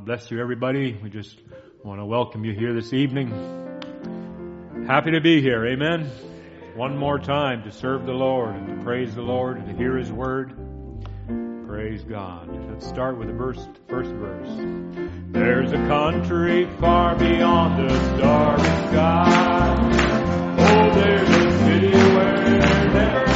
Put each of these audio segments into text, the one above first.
God bless you, everybody. We just want to welcome you here this evening. Happy to be here. Amen. One more time to serve the Lord and to praise the Lord and to hear His word. Praise God. Let's start with the first first verse. There's a country far beyond the starry sky. Oh, there's a city where never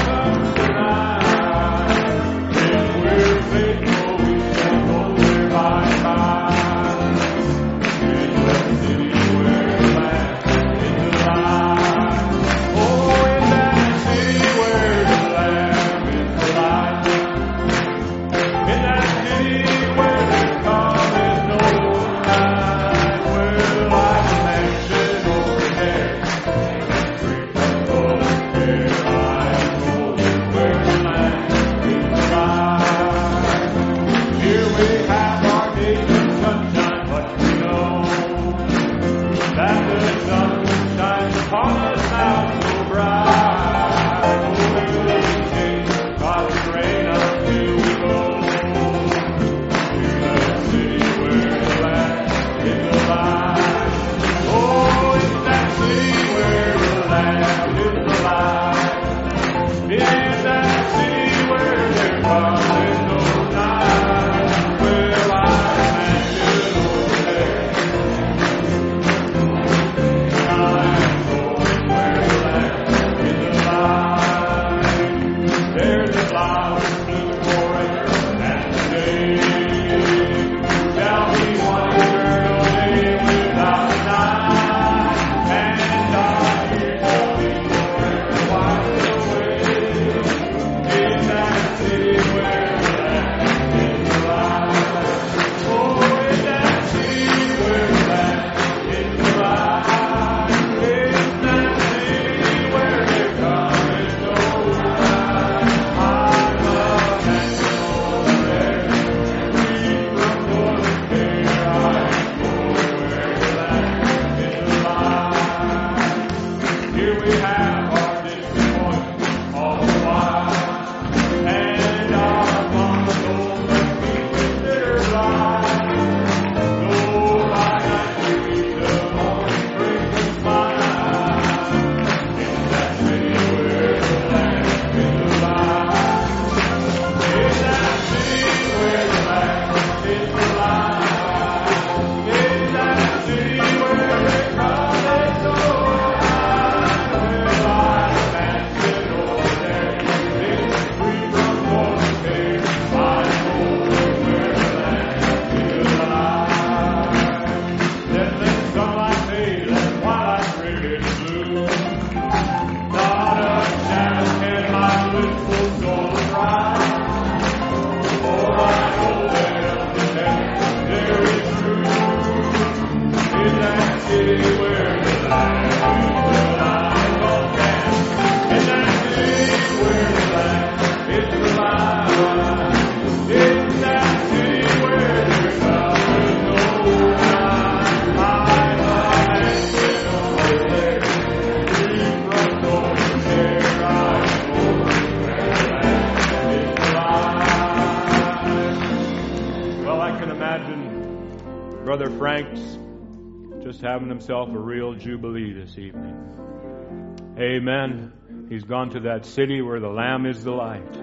having himself a real jubilee this evening. Amen. He's gone to that city where the Lamb is the light.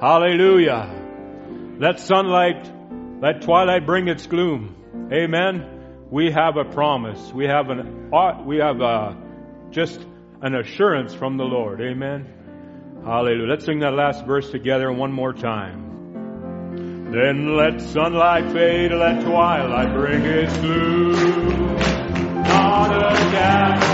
Hallelujah. Let sunlight, let twilight bring its gloom. Amen. We have a promise. We have an uh, we have a, just an assurance from the Lord. Amen. Hallelujah. Let's sing that last verse together one more time. Then let sunlight fade, let twilight bring its gloom. Yeah.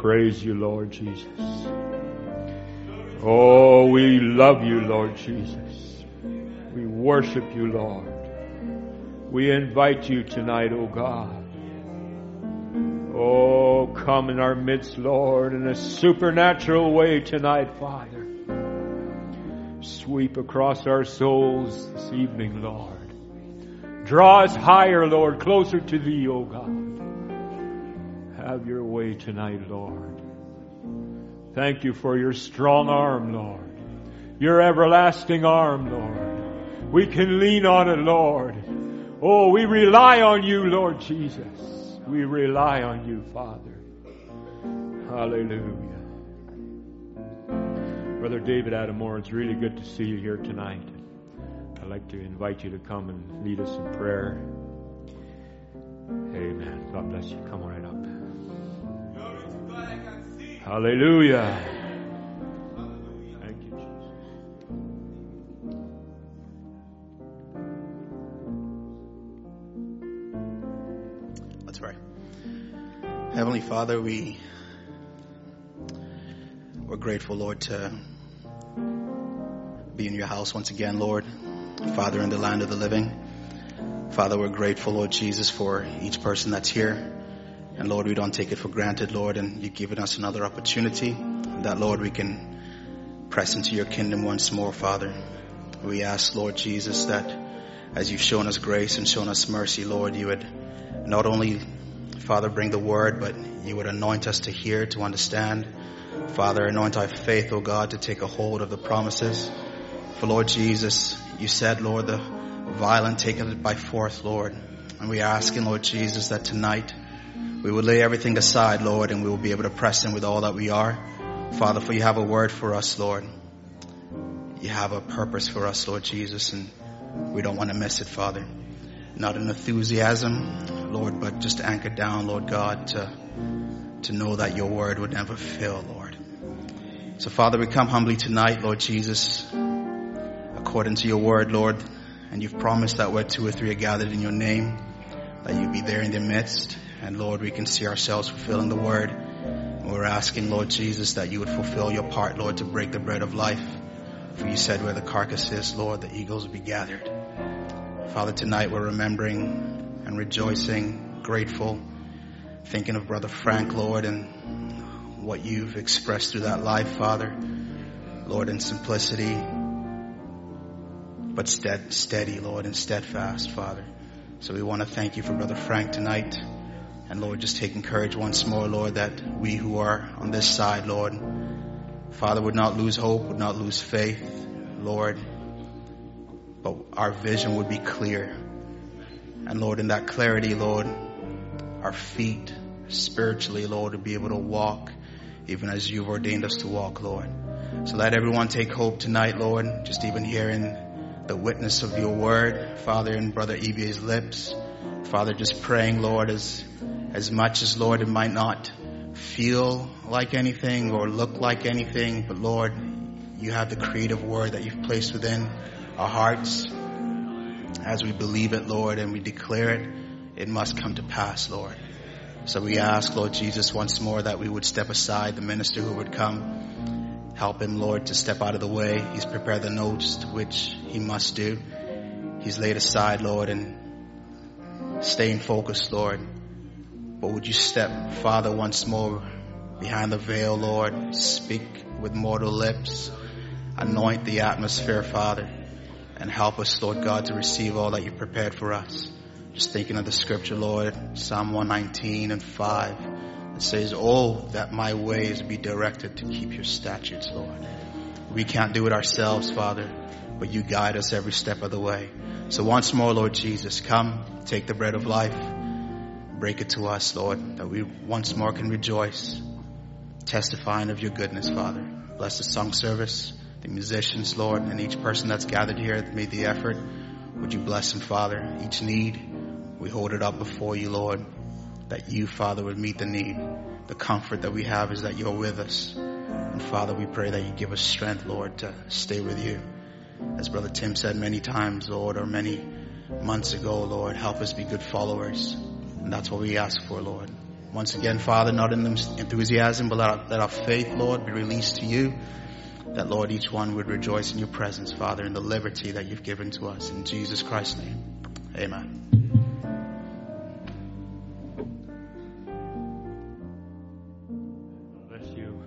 Praise you, Lord Jesus. Oh, we love you, Lord Jesus. We worship you, Lord. We invite you tonight, O God. Oh, come in our midst, Lord, in a supernatural way tonight, Father. Sweep across our souls this evening, Lord. Draw us higher, Lord, closer to Thee, O God. Your way tonight, Lord. Thank you for your strong arm, Lord. Your everlasting arm, Lord. We can lean on it, Lord. Oh, we rely on you, Lord Jesus. We rely on you, Father. Hallelujah. Brother David Adamore, it's really good to see you here tonight. I'd like to invite you to come and lead us in prayer. Amen. God bless you. Come right up. Hallelujah. Thank you, Jesus. Let's pray. Heavenly Father, we we're grateful, Lord, to be in your house once again, Lord. Father, in the land of the living. Father, we're grateful, Lord Jesus, for each person that's here. And Lord, we don't take it for granted, Lord, and you've given us another opportunity that, Lord, we can press into your kingdom once more, Father. We ask, Lord Jesus, that as you've shown us grace and shown us mercy, Lord, you would not only, Father, bring the word, but you would anoint us to hear, to understand. Father, anoint our faith, O God, to take a hold of the promises. For Lord Jesus, you said, Lord, the violent taken it by force, Lord. And we are asking, Lord Jesus, that tonight we will lay everything aside, Lord, and we will be able to press in with all that we are. Father, for you have a word for us, Lord. You have a purpose for us, Lord Jesus, and we don't want to miss it, Father. Not in enthusiasm, Lord, but just anchored down, Lord God, to, to know that your word would never fail, Lord. So Father, we come humbly tonight, Lord Jesus, according to your word, Lord, and you've promised that where two or three are gathered in your name, that you be there in their midst. And Lord, we can see ourselves fulfilling the word. We're asking, Lord Jesus, that you would fulfill your part, Lord, to break the bread of life. For you said where the carcass is, Lord, the eagles will be gathered. Father, tonight we're remembering and rejoicing, grateful, thinking of Brother Frank, Lord, and what you've expressed through that life, Father. Lord, in simplicity, but stead, steady, Lord, and steadfast, Father. So we want to thank you for Brother Frank tonight. And Lord, just taking courage once more, Lord, that we who are on this side, Lord, Father, would not lose hope, would not lose faith, Lord, but our vision would be clear. And Lord, in that clarity, Lord, our feet spiritually, Lord, to be able to walk even as you've ordained us to walk, Lord. So let everyone take hope tonight, Lord, just even hearing the witness of your word, Father, in Brother EBA's lips. Father, just praying, Lord, as, as much as, Lord, it might not feel like anything or look like anything, but Lord, you have the creative word that you've placed within our hearts. As we believe it, Lord, and we declare it, it must come to pass, Lord. So we ask, Lord Jesus, once more that we would step aside the minister who would come. Help him, Lord, to step out of the way. He's prepared the notes which he must do. He's laid aside, Lord, and staying focused, Lord. But would you step, Father, once more behind the veil, Lord? Speak with mortal lips. Anoint the atmosphere, Father, and help us, Lord God, to receive all that you've prepared for us. Just thinking of the scripture, Lord, Psalm 119 and 5. It says, Oh, that my ways be directed to keep your statutes, Lord. We can't do it ourselves, Father, but you guide us every step of the way. So once more, Lord Jesus, come, take the bread of life, break it to us, Lord, that we once more can rejoice, testifying of your goodness, Father. Bless the song service, the musicians, Lord, and each person that's gathered here that made the effort. Would you bless them, Father? Each need, we hold it up before you, Lord, that you, Father, would meet the need. The comfort that we have is that you're with us. And Father, we pray that you give us strength, Lord, to stay with you. As Brother Tim said many times, Lord, or many months ago, Lord, help us be good followers. And that's what we ask for, Lord. Once again, Father, not in enthusiasm, but let our, let our faith, Lord, be released to you. That, Lord, each one would rejoice in your presence, Father, in the liberty that you've given to us. In Jesus Christ's name, amen. Bless you.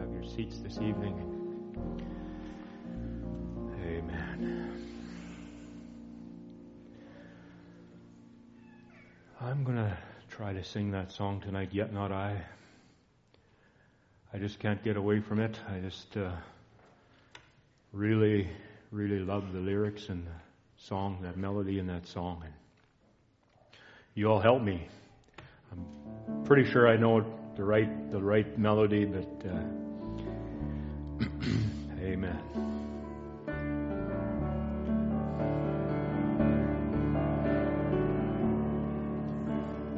Have your seats this evening. Amen. I'm going to try to sing that song tonight, Yet Not I. I just can't get away from it. I just uh, really, really love the lyrics and the song, that melody in that song. And you all help me. I'm pretty sure I know the right the right melody, but uh, Amen.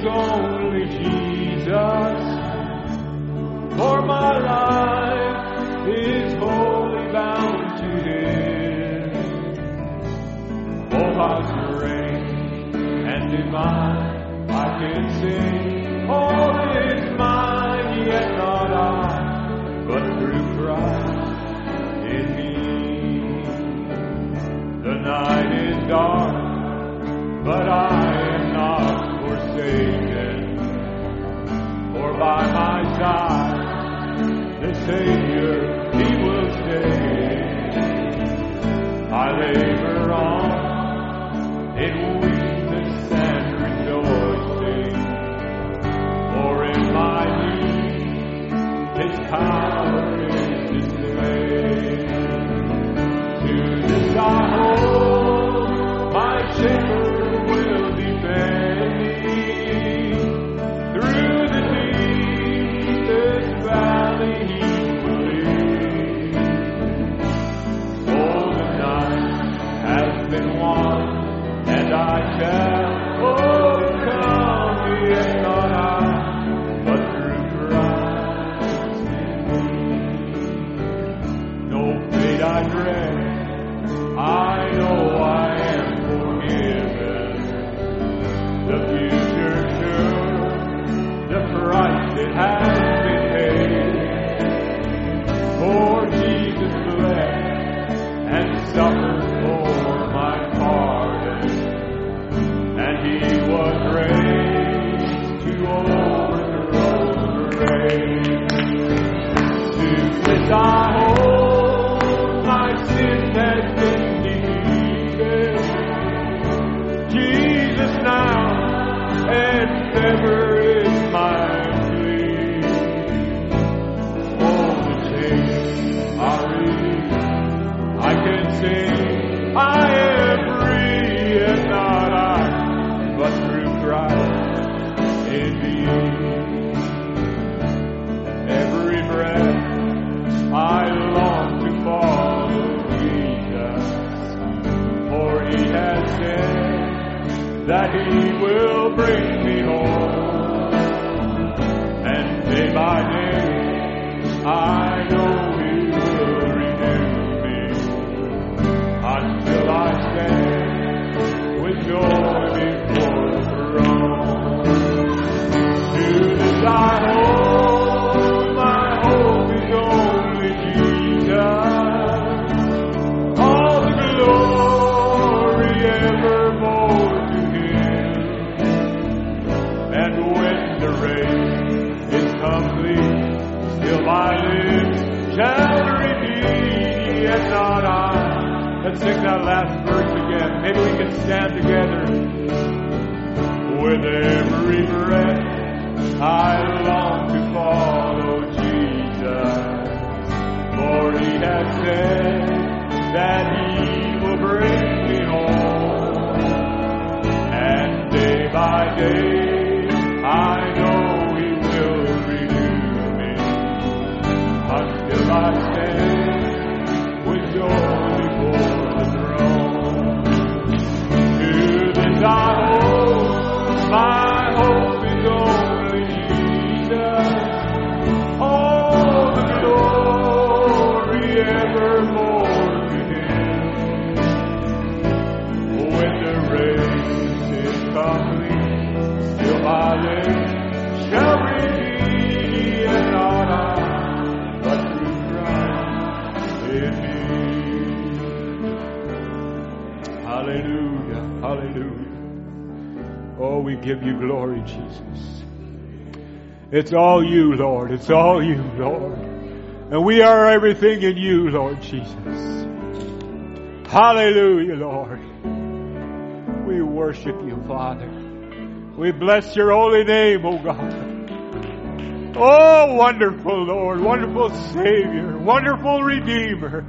is only Jesus. For my life is wholly bound to Him. Oh, how strange and divine I can sing. All is mine, yet not I, but through Christ in me. The night is dark, but I by my side the Savior, He will stay. I labor on in weakness and rejoicing, for in my need His power It's all you, Lord. It's all you, Lord. And we are everything in you, Lord Jesus. Hallelujah, Lord. We worship you, Father. We bless your holy name, O God. Oh, wonderful Lord, wonderful Savior, wonderful Redeemer.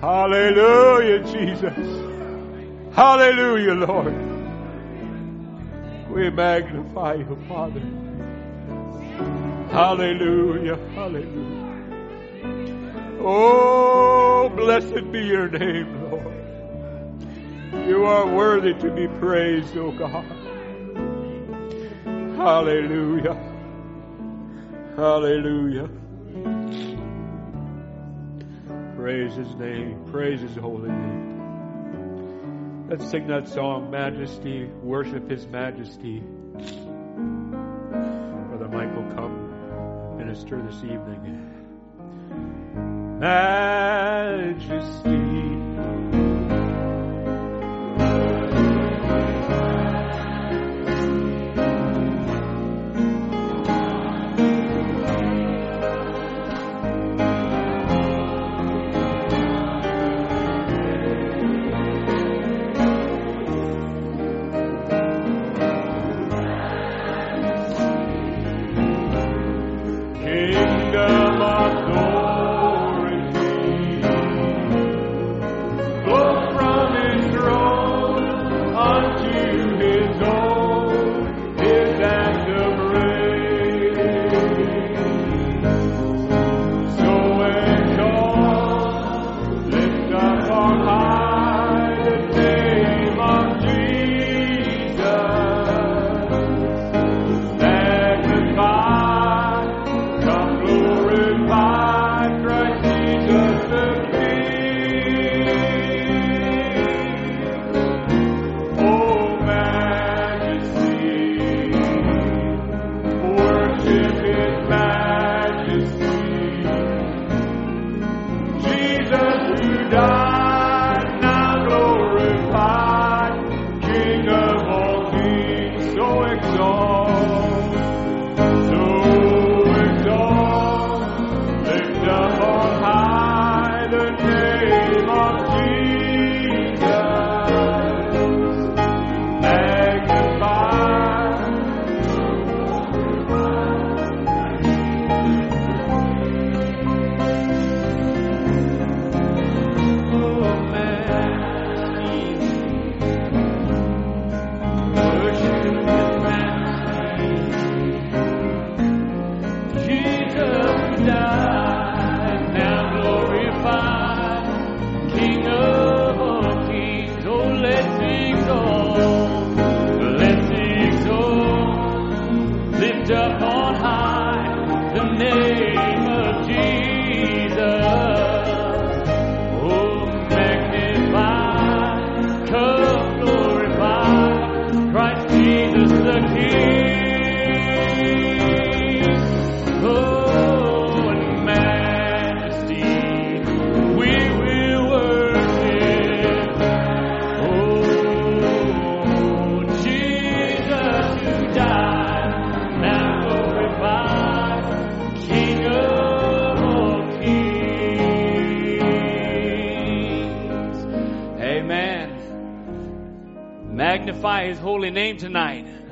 Hallelujah, Jesus. Hallelujah, Lord. We magnify you, Father. Hallelujah, hallelujah. Oh, blessed be your name, Lord. You are worthy to be praised, O God. Hallelujah. Hallelujah. Praise his name. Praise his holy name. Let's sing that song, Majesty, worship his majesty. Come minister this evening. Majesty.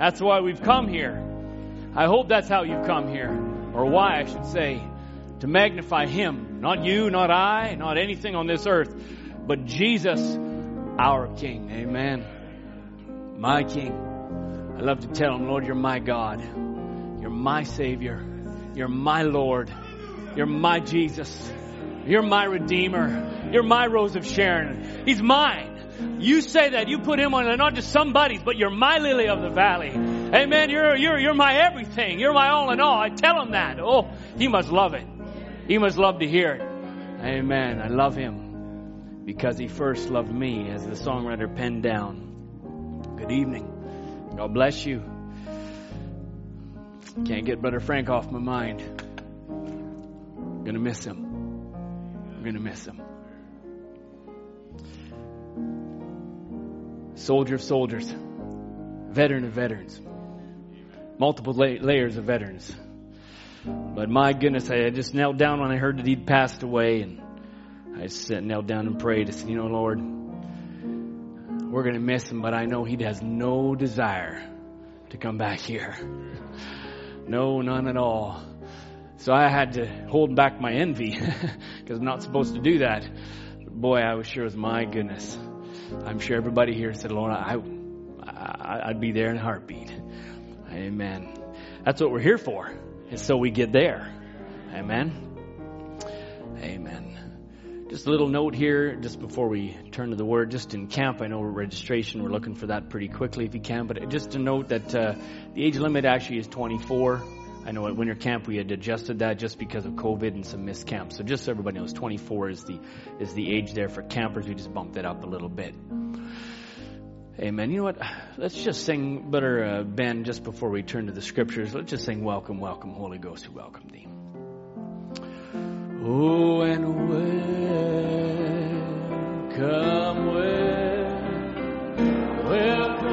That's why we've come here. I hope that's how you've come here, or why I should say, to magnify Him. Not you, not I, not anything on this earth, but Jesus, our King. Amen. My King. I love to tell Him, Lord, you're my God. You're my Savior. You're my Lord. You're my Jesus. You're my Redeemer. You're my Rose of Sharon. He's mine. You say that. You put him on not just somebody's, but you're my lily of the valley. Amen. You're, you're, you're my everything. You're my all in all. I tell him that. Oh, he must love it. He must love to hear it. Amen. I love him because he first loved me, as the songwriter penned down. Good evening. God bless you. Can't get Brother Frank off my mind. Gonna miss him. I'm gonna miss him. Soldier of soldiers, veteran of veterans, multiple la- layers of veterans. But my goodness, I just knelt down when I heard that he'd passed away, and I just knelt down and prayed. I said, "You know, Lord, we're going to miss him, but I know he has no desire to come back here. No, none at all." So I had to hold back my envy because I'm not supposed to do that. But boy, I was sure as my goodness. I'm sure everybody here said, Lord, I, I, I'd be there in a heartbeat. Amen. That's what we're here for, is so we get there. Amen. Amen. Just a little note here, just before we turn to the word, just in camp, I know registration, we're looking for that pretty quickly if you can, but just to note that uh, the age limit actually is 24. I know at winter camp we had adjusted that just because of COVID and some missed camps. So just so everybody knows, 24 is the is the age there for campers. We just bumped it up a little bit. Amen. You know what? Let's just sing, Brother uh, Ben, just before we turn to the scriptures. Let's just sing, "Welcome, Welcome, Holy Ghost, who welcome thee." Oh, and welcome, welcome,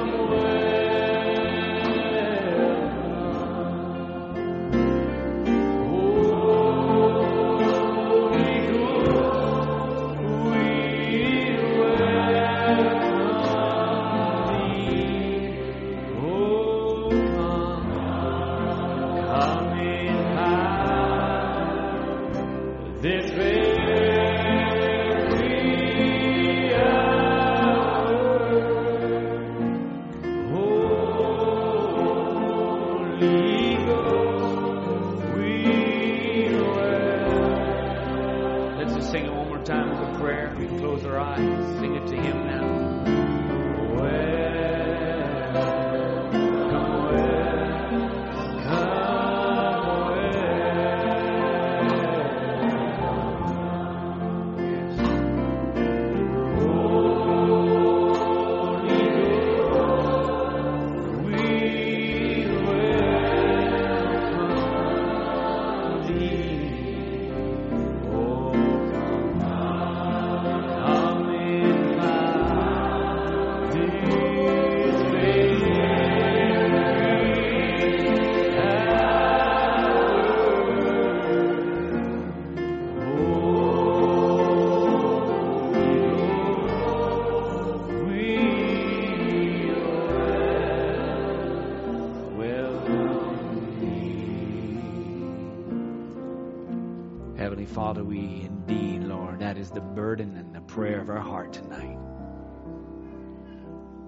tonight.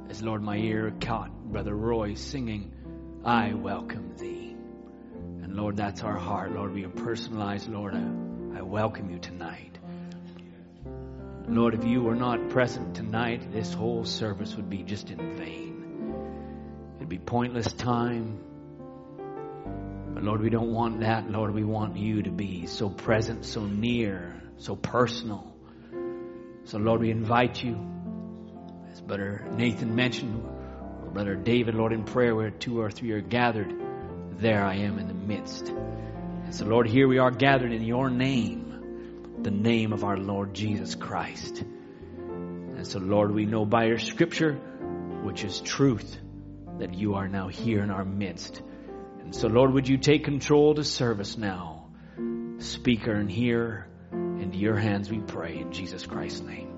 As Lord, my ear caught Brother Roy singing, I welcome thee. And Lord, that's our heart. Lord, we are personalized. Lord, I, I welcome you tonight. Lord, if you were not present tonight, this whole service would be just in vain. It'd be pointless time. But Lord, we don't want that. Lord, we want you to be so present, so near, so personal. So Lord, we invite you, as Brother Nathan mentioned, or Brother David, Lord, in prayer, where two or three are gathered, there I am in the midst. And so Lord, here we are gathered in your name, the name of our Lord Jesus Christ. And so Lord, we know by your scripture, which is truth, that you are now here in our midst. And so, Lord, would you take control to service now? Speaker and hearer, into your hands we pray in Jesus Christ's name.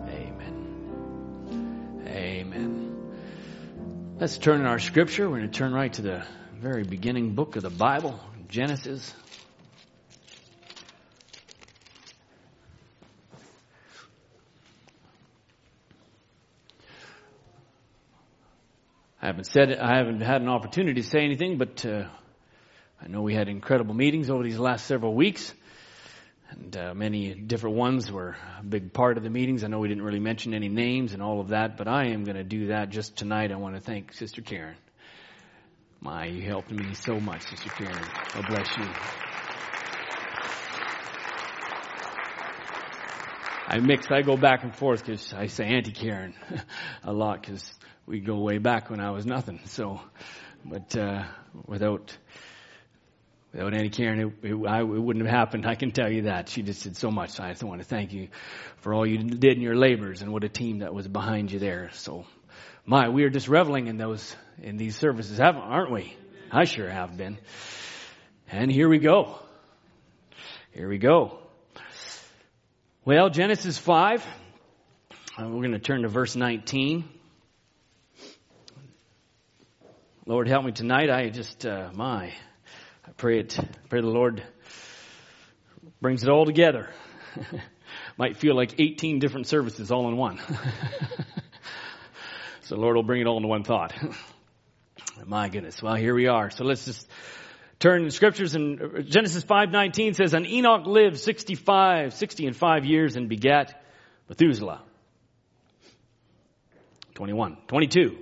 Amen. Amen. Let's turn in our scripture. We're going to turn right to the very beginning book of the Bible, Genesis. I haven't said it, I haven't had an opportunity to say anything, but uh, I know we had incredible meetings over these last several weeks. And uh, many different ones were a big part of the meetings. I know we didn't really mention any names and all of that, but I am going to do that just tonight. I want to thank Sister Karen. My, you helped me so much, Sister Karen. God bless you. I mix, I go back and forth because I say Auntie Karen a lot because we go way back when I was nothing. So, but uh, without Without Annie Karen, it, it, I, it, wouldn't have happened. I can tell you that. She just did so much. I just want to thank you for all you did in your labors and what a team that was behind you there. So, my, we are just reveling in those, in these services, haven't, aren't we? I sure have been. And here we go. Here we go. Well, Genesis 5. Uh, we're going to turn to verse 19. Lord, help me tonight. I just, uh, my, I pray it, pray the Lord brings it all together. Might feel like 18 different services all in one. so Lord will bring it all into one thought. My goodness. Well, here we are. So let's just turn to scriptures and uh, Genesis 5:19 says, "And Enoch lived 65, 60 and 5 years and begat Methuselah." 21, 22.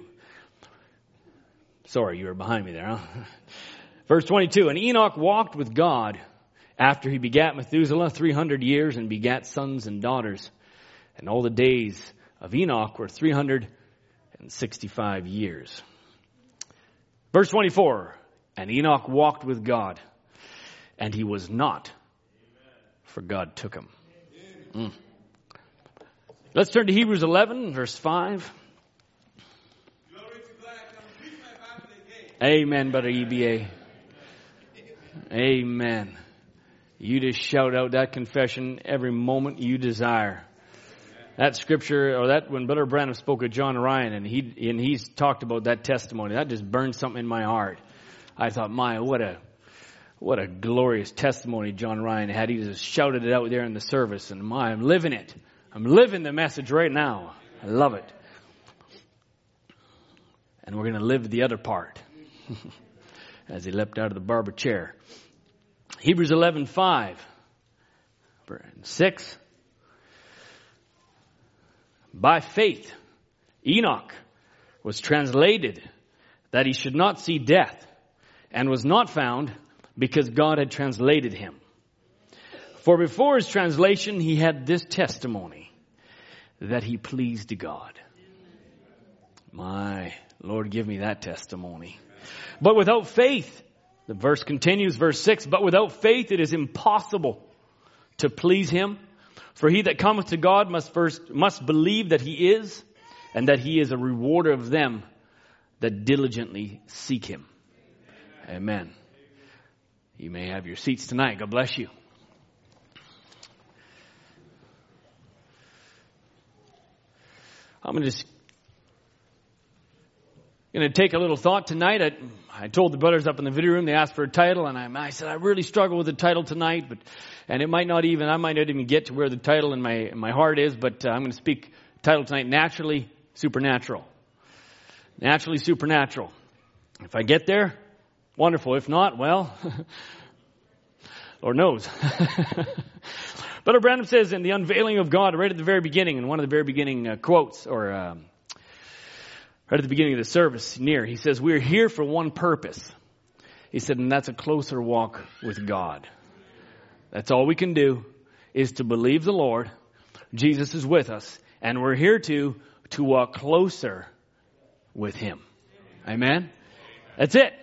Sorry, you were behind me there, huh? Verse 22, and Enoch walked with God after he begat Methuselah 300 years and begat sons and daughters. And all the days of Enoch were 365 years. Verse 24, and Enoch walked with God and he was not, for God took him. Mm. Let's turn to Hebrews 11, verse 5. Amen, brother EBA. Amen. You just shout out that confession every moment you desire. That scripture, or that when Brother Branham spoke of John Ryan, and he and he's talked about that testimony, that just burned something in my heart. I thought, my, what a what a glorious testimony John Ryan had. He just shouted it out there in the service, and my, I'm living it. I'm living the message right now. I love it. And we're going to live the other part. As he leapt out of the barber chair. Hebrews 11, 5. 6. By faith, Enoch was translated that he should not see death and was not found because God had translated him. For before his translation, he had this testimony that he pleased God. My Lord, give me that testimony. But without faith, the verse continues, verse 6, but without faith it is impossible to please him. For he that cometh to God must first, must believe that he is, and that he is a rewarder of them that diligently seek him. Amen. You may have your seats tonight. God bless you. I'm going to just going to take a little thought tonight. I, I told the brothers up in the video room, they asked for a title, and I, I said, I really struggle with the title tonight, but, and it might not even, I might not even get to where the title in my, in my heart is, but uh, I'm going to speak title tonight, Naturally Supernatural. Naturally Supernatural. If I get there, wonderful. If not, well, Lord knows. Brother Branham says in the unveiling of God, right at the very beginning, in one of the very beginning uh, quotes or um, right at the beginning of the service near. He says, We're here for one purpose. He said, and that's a closer walk with God. That's all we can do is to believe the Lord. Jesus is with us. And we're here to, to walk closer with Him. Amen? That's it.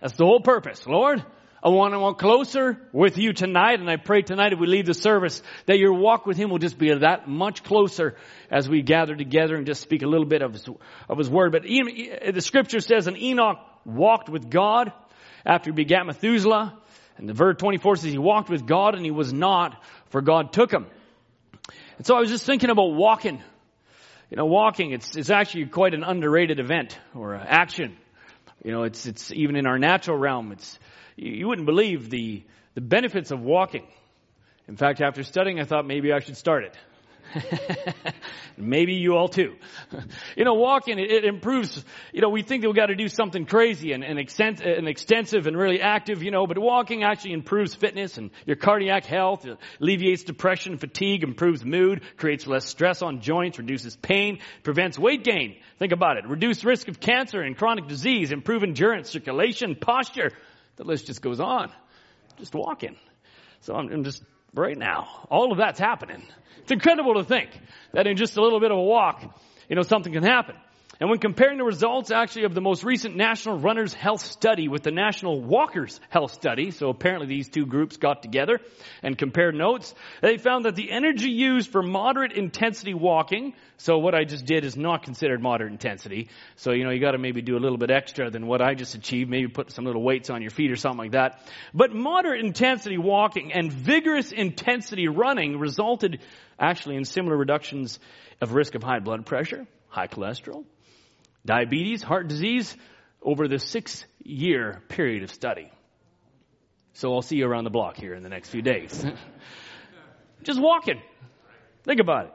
That's the whole purpose. Lord, I want to walk closer with you tonight, and I pray tonight if we leave the service that your walk with Him will just be that much closer as we gather together and just speak a little bit of His, of his Word. But the Scripture says, and Enoch walked with God after he begat Methuselah, and the verse 24 says he walked with God and he was not, for God took him. And so I was just thinking about walking. You know, walking, it's, it's actually quite an underrated event or action. You know, it's, it's even in our natural realm, it's, you, wouldn't believe the, the benefits of walking. In fact, after studying, I thought maybe I should start it. Maybe you all too. you know, walking, it, it, improves, you know, we think that we gotta do something crazy and, and, extent, and extensive and really active, you know, but walking actually improves fitness and your cardiac health, alleviates depression, fatigue, improves mood, creates less stress on joints, reduces pain, prevents weight gain. Think about it. Reduce risk of cancer and chronic disease, improve endurance, circulation, posture. The list just goes on. Just walking. So I'm, I'm just, right now, all of that's happening. It's incredible to think that in just a little bit of a walk, you know, something can happen. And when comparing the results actually of the most recent National Runners Health Study with the National Walkers Health Study, so apparently these two groups got together and compared notes, they found that the energy used for moderate intensity walking, so what I just did is not considered moderate intensity, so you know, you gotta maybe do a little bit extra than what I just achieved, maybe put some little weights on your feet or something like that. But moderate intensity walking and vigorous intensity running resulted actually in similar reductions of risk of high blood pressure, high cholesterol, diabetes, heart disease over the six year period of study. So I'll see you around the block here in the next few days. Just walking. Think about it.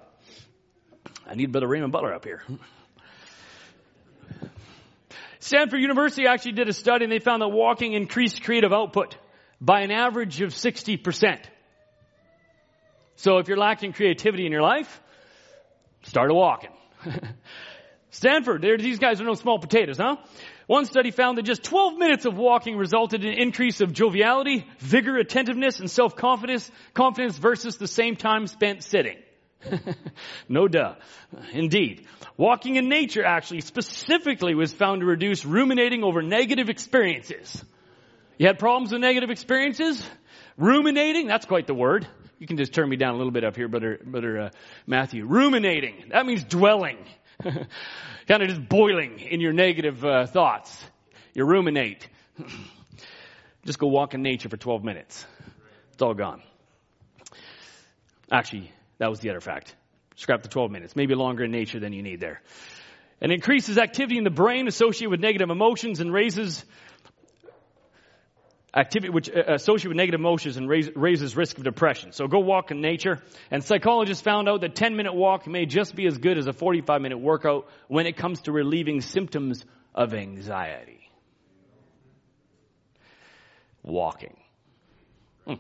I need of Raymond Butler up here. Stanford University actually did a study and they found that walking increased creative output by an average of 60%. So if you're lacking creativity in your life, start walking. Stanford, these guys are no small potatoes, huh? One study found that just 12 minutes of walking resulted in an increase of joviality, vigor, attentiveness, and self-confidence confidence versus the same time spent sitting. no duh. Indeed. Walking in nature actually specifically was found to reduce ruminating over negative experiences. You had problems with negative experiences? Ruminating, that's quite the word. You can just turn me down a little bit up here, Brother, Brother uh, Matthew. Ruminating, that means dwelling. kind of just boiling in your negative uh, thoughts. You ruminate. just go walk in nature for 12 minutes. It's all gone. Actually, that was the other fact. Scrap the 12 minutes. Maybe longer in nature than you need there. And increases activity in the brain associated with negative emotions and raises activity which uh, associated with negative emotions and raise, raises risk of depression. So go walk in nature. And psychologists found out that 10 minute walk may just be as good as a 45 minute workout when it comes to relieving symptoms of anxiety. Walking. Hmm.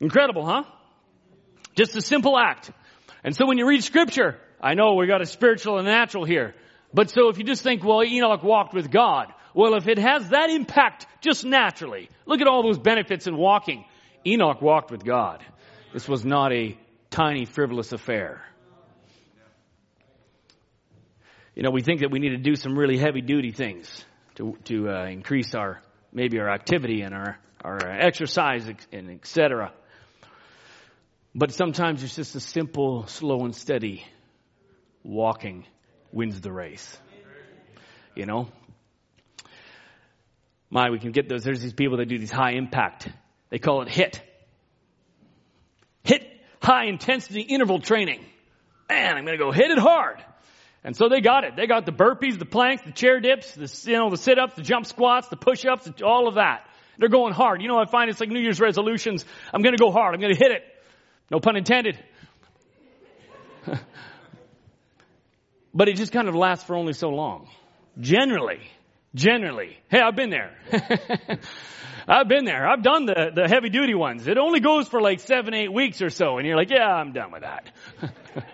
Incredible, huh? Just a simple act. And so when you read scripture, I know we got a spiritual and natural here. But so if you just think, well, Enoch walked with God, well, if it has that impact just naturally, look at all those benefits in walking. Enoch walked with God. This was not a tiny, frivolous affair. You know, we think that we need to do some really heavy duty things to, to uh, increase our, maybe our activity and our, our exercise and etc. But sometimes it's just a simple, slow and steady walking wins the race. You know, my, we can get those. There's these people that do these high impact. They call it HIT. HIT, high intensity interval training. Man, I'm going to go hit it hard. And so they got it. They got the burpees, the planks, the chair dips, the, you know, the sit-ups, the jump squats, the push-ups, all of that. They're going hard. You know, I find it's like New Year's resolutions. I'm going to go hard. I'm going to hit it. No pun intended. but it just kind of lasts for only so long. Generally, Generally. Hey, I've been there. I've been there. I've done the, the heavy duty ones. It only goes for like seven, eight weeks or so. And you're like, yeah, I'm done with that.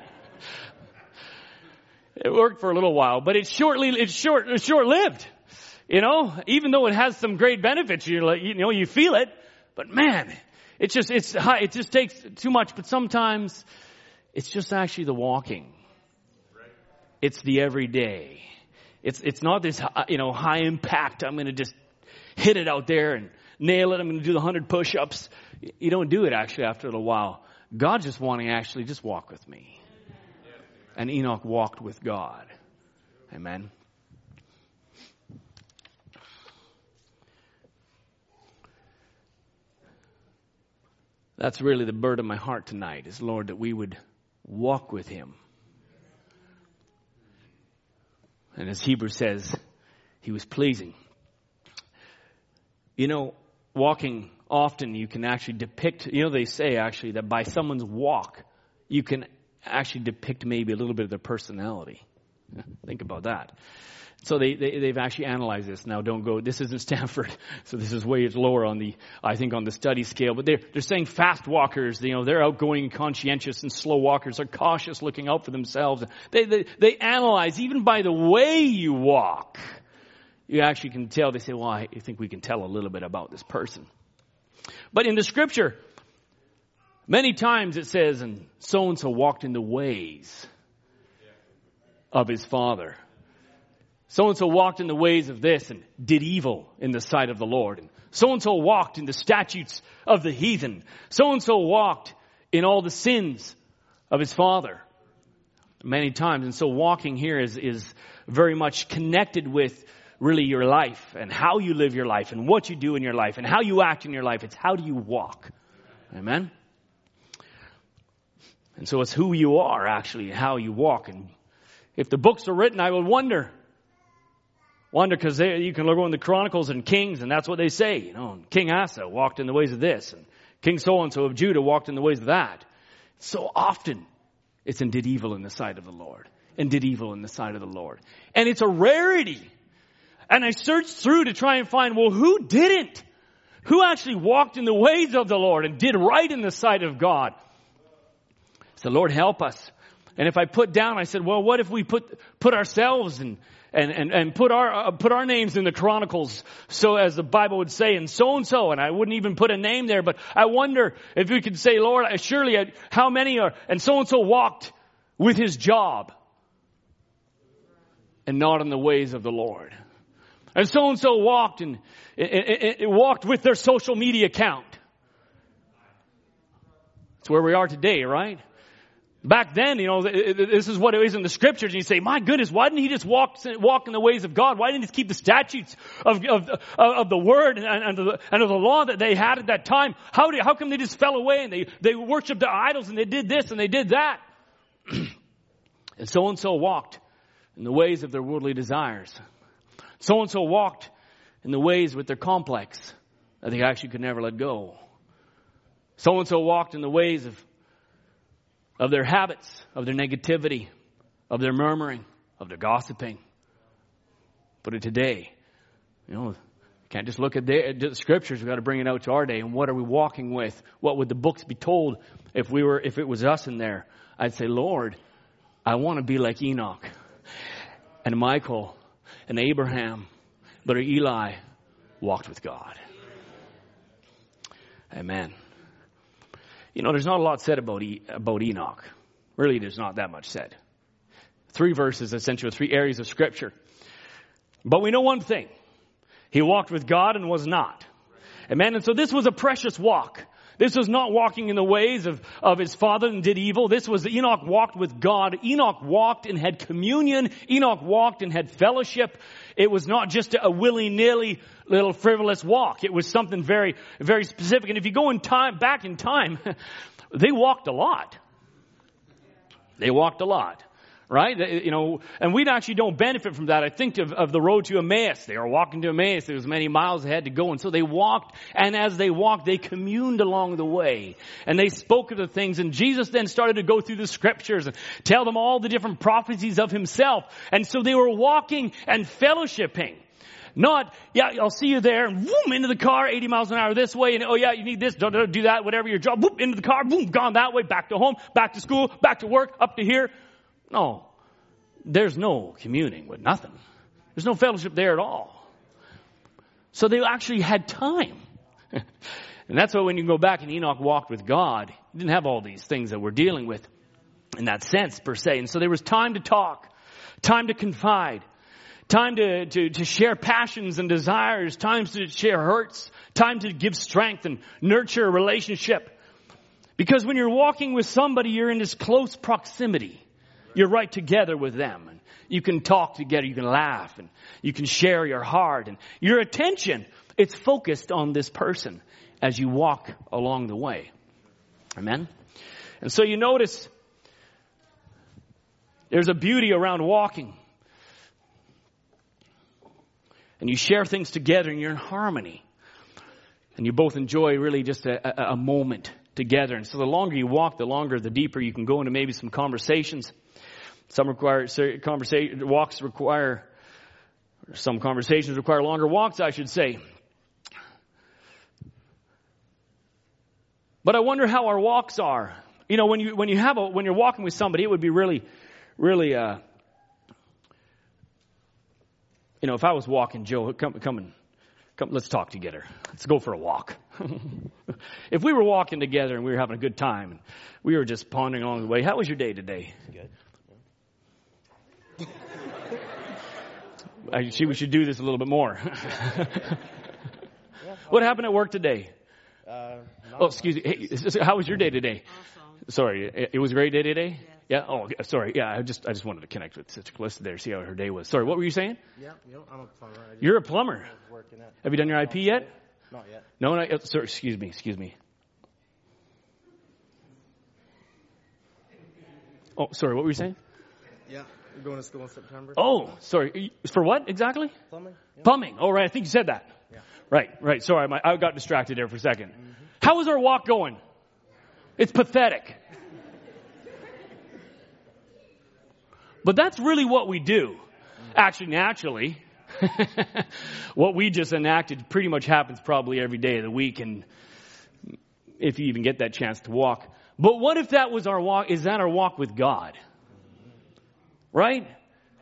it worked for a little while, but it's shortly, it's short, it's short lived. You know, even though it has some great benefits, you're like, you know, you feel it, but man, it's just, it's high, it just takes too much. But sometimes it's just actually the walking. It's the everyday. It's, it's not this, uh, you know, high impact. I'm going to just hit it out there and nail it. I'm going to do the hundred push-ups. You don't do it actually after a little while. God's just wanting actually just walk with me. And Enoch walked with God. Amen. That's really the burden of my heart tonight is Lord that we would walk with him And as Hebrew says, he was pleasing. You know, walking often you can actually depict, you know, they say actually that by someone's walk, you can actually depict maybe a little bit of their personality. Think about that. So they, they, have actually analyzed this. Now don't go, this isn't Stanford, so this is way lower on the, I think on the study scale, but they're, they're saying fast walkers, you know, they're outgoing and conscientious and slow walkers are cautious looking out for themselves. They, they, they analyze even by the way you walk. You actually can tell, they say, well, I think we can tell a little bit about this person. But in the scripture, many times it says, and so and so walked in the ways of his father. So and so walked in the ways of this and did evil in the sight of the Lord. And so and so walked in the statutes of the heathen. So and so walked in all the sins of his father. Many times. And so walking here is, is very much connected with really your life and how you live your life and what you do in your life and how you act in your life. It's how do you walk. Amen? And so it's who you are actually, how you walk. And if the books are written, I would wonder Wonder because you can look in the Chronicles and Kings, and that's what they say. You know, King Asa walked in the ways of this, and King so and so of Judah walked in the ways of that. So often, it's and did evil in the sight of the Lord, and did evil in the sight of the Lord, and it's a rarity. And I searched through to try and find, well, who didn't? Who actually walked in the ways of the Lord and did right in the sight of God? So Lord help us. And if I put down, I said, well, what if we put, put ourselves and, and, and, and put our, uh, put our names in the Chronicles, so as the Bible would say, and so and so, and I wouldn't even put a name there, but I wonder if we could say, Lord, surely how many are, and so and so walked with his job and not in the ways of the Lord. And so and so walked and it, it, walked with their social media account. It's where we are today, right? Back then, you know, this is what it is in the scriptures, and you say, my goodness, why didn't he just walk, walk in the ways of God? Why didn't he keep the statutes of, of, of the word and, and, of the, and of the law that they had at that time? How, did, how come they just fell away and they, they worshiped the idols and they did this and they did that? and so and so walked in the ways of their worldly desires. So and so walked in the ways with their complex that they actually could never let go. So and so walked in the ways of of their habits, of their negativity, of their murmuring, of their gossiping. But today, you know, can't just look at the, the scriptures. We've got to bring it out to our day. And what are we walking with? What would the books be told if we were, if it was us in there? I'd say, Lord, I want to be like Enoch and Michael and Abraham, but Eli walked with God. Amen. You know, there's not a lot said about, e- about Enoch. Really, there's not that much said. Three verses, essentially, three areas of scripture. But we know one thing. He walked with God and was not. Amen. And so this was a precious walk. This was not walking in the ways of, of his father and did evil. This was Enoch walked with God. Enoch walked and had communion. Enoch walked and had fellowship. It was not just a willy-nilly little frivolous walk. It was something very, very specific. And if you go in time, back in time, they walked a lot. They walked a lot right? You know, and we actually don't benefit from that. I think of, of the road to Emmaus. They were walking to Emmaus. There was many miles they had to go. And so they walked, and as they walked, they communed along the way. And they spoke of the things. And Jesus then started to go through the scriptures and tell them all the different prophecies of himself. And so they were walking and fellowshipping. Not, yeah, I'll see you there, and boom, into the car, 80 miles an hour this way, and oh yeah, you need this, don't that, whatever your job, boom, into the car, boom, gone that way, back to home, back to school, back to work, up to here. No. There's no communing with nothing. There's no fellowship there at all. So they actually had time. and that's why when you go back and Enoch walked with God, he didn't have all these things that we're dealing with in that sense per se. And so there was time to talk, time to confide, time to, to, to share passions and desires, times to share hurts, time to give strength and nurture a relationship. Because when you're walking with somebody, you're in this close proximity. You're right together with them. And you can talk together, you can laugh, and you can share your heart. And your attention, it's focused on this person as you walk along the way. Amen? And so you notice there's a beauty around walking. And you share things together and you're in harmony. And you both enjoy really just a, a, a moment together. And so the longer you walk, the longer, the deeper you can go into maybe some conversations. Some require, conversation, walks require, some conversations require longer walks, I should say. But I wonder how our walks are. You know, when you, when you have a, when you're walking with somebody, it would be really, really, uh, you know, if I was walking Joe, come, come and, come, let's talk together. Let's go for a walk. if we were walking together and we were having a good time and we were just pondering along the way, how was your day today? Good. I, see, we should do this a little bit more. what happened at work today? Uh, oh, excuse me. Hey, how was your day today? Awesome. Sorry, it was a great day today. Yeah. Oh, sorry. Yeah, I just I just wanted to connect with Sister Calista there, see how her day was. Sorry, what were you saying? Yeah, you know, I'm a plumber. You're a plumber. Have you done your IP yet? Not yet. No, not yet. Sir, excuse me. Excuse me. Oh, sorry. What were you saying? Yeah, you're going to school in September. Oh, sorry. For what exactly? Plumbing. Yeah. Plumbing. Oh, right. I think you said that. Yeah. Right. Right. Sorry, I got distracted there for a 2nd mm-hmm. How is our walk going? It's pathetic. But that's really what we do. Actually, naturally, what we just enacted pretty much happens probably every day of the week, and if you even get that chance to walk. But what if that was our walk? Is that our walk with God? Right?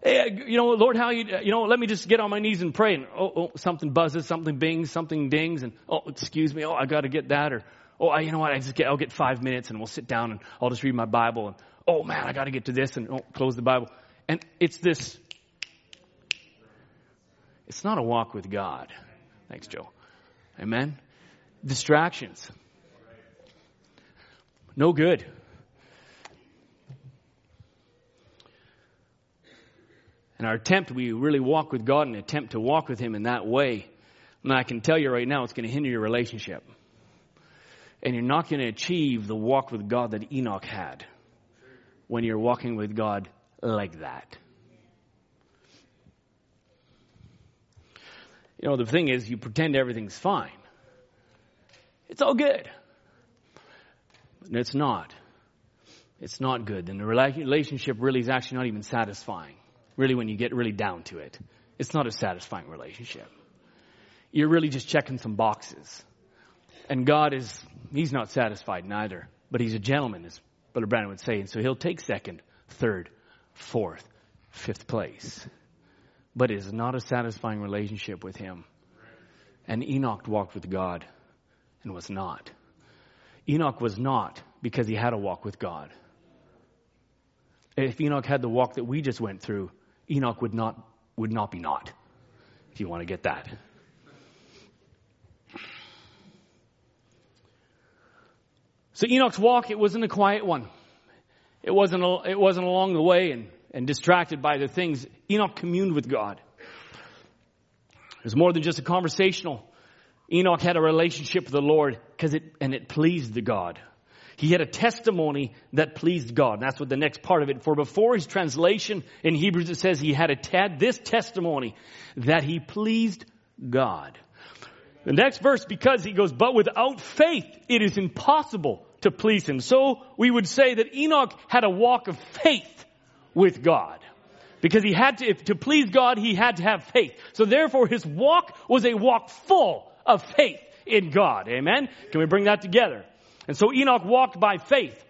Hey, you know, Lord, how you, you know, let me just get on my knees and pray. And, oh, oh, something buzzes, something bings, something dings, and, oh, excuse me, oh, I got to get that. Or, oh, you know what, I just get, I'll get five minutes and we'll sit down and I'll just read my Bible. And, oh, man, I got to get to this and, oh, close the Bible. And it's this, it's not a walk with God. Thanks, Joe. Amen? Distractions. No good. And our attempt, we really walk with God and attempt to walk with Him in that way. And I can tell you right now, it's going to hinder your relationship. And you're not going to achieve the walk with God that Enoch had when you're walking with God like that. You know, the thing is, you pretend everything's fine. It's all good. And it's not. It's not good. And the relationship really is actually not even satisfying. Really, when you get really down to it, it's not a satisfying relationship. You're really just checking some boxes. And God is, He's not satisfied neither. But He's a gentleman, as Brother Branham would say. And so He'll take second, third, fourth, fifth place. But it is not a satisfying relationship with Him. And Enoch walked with God and was not. Enoch was not because he had a walk with God. If Enoch had the walk that we just went through, Enoch would not, would not be not, if you want to get that. So Enoch's walk, it wasn't a quiet one. It wasn't, it wasn't along the way and, and distracted by the things. Enoch communed with God. It was more than just a conversational. Enoch had a relationship with the Lord because it, and it pleased the God. He had a testimony that pleased God. And that's what the next part of it. For before his translation in Hebrews, it says he had a tad, this testimony that he pleased God. The next verse, because he goes, but without faith, it is impossible to please him. So we would say that Enoch had a walk of faith with God. Because he had to, if, to please God, he had to have faith. So therefore his walk was a walk full of faith in God. Amen? Can we bring that together? And so Enoch walked by faith.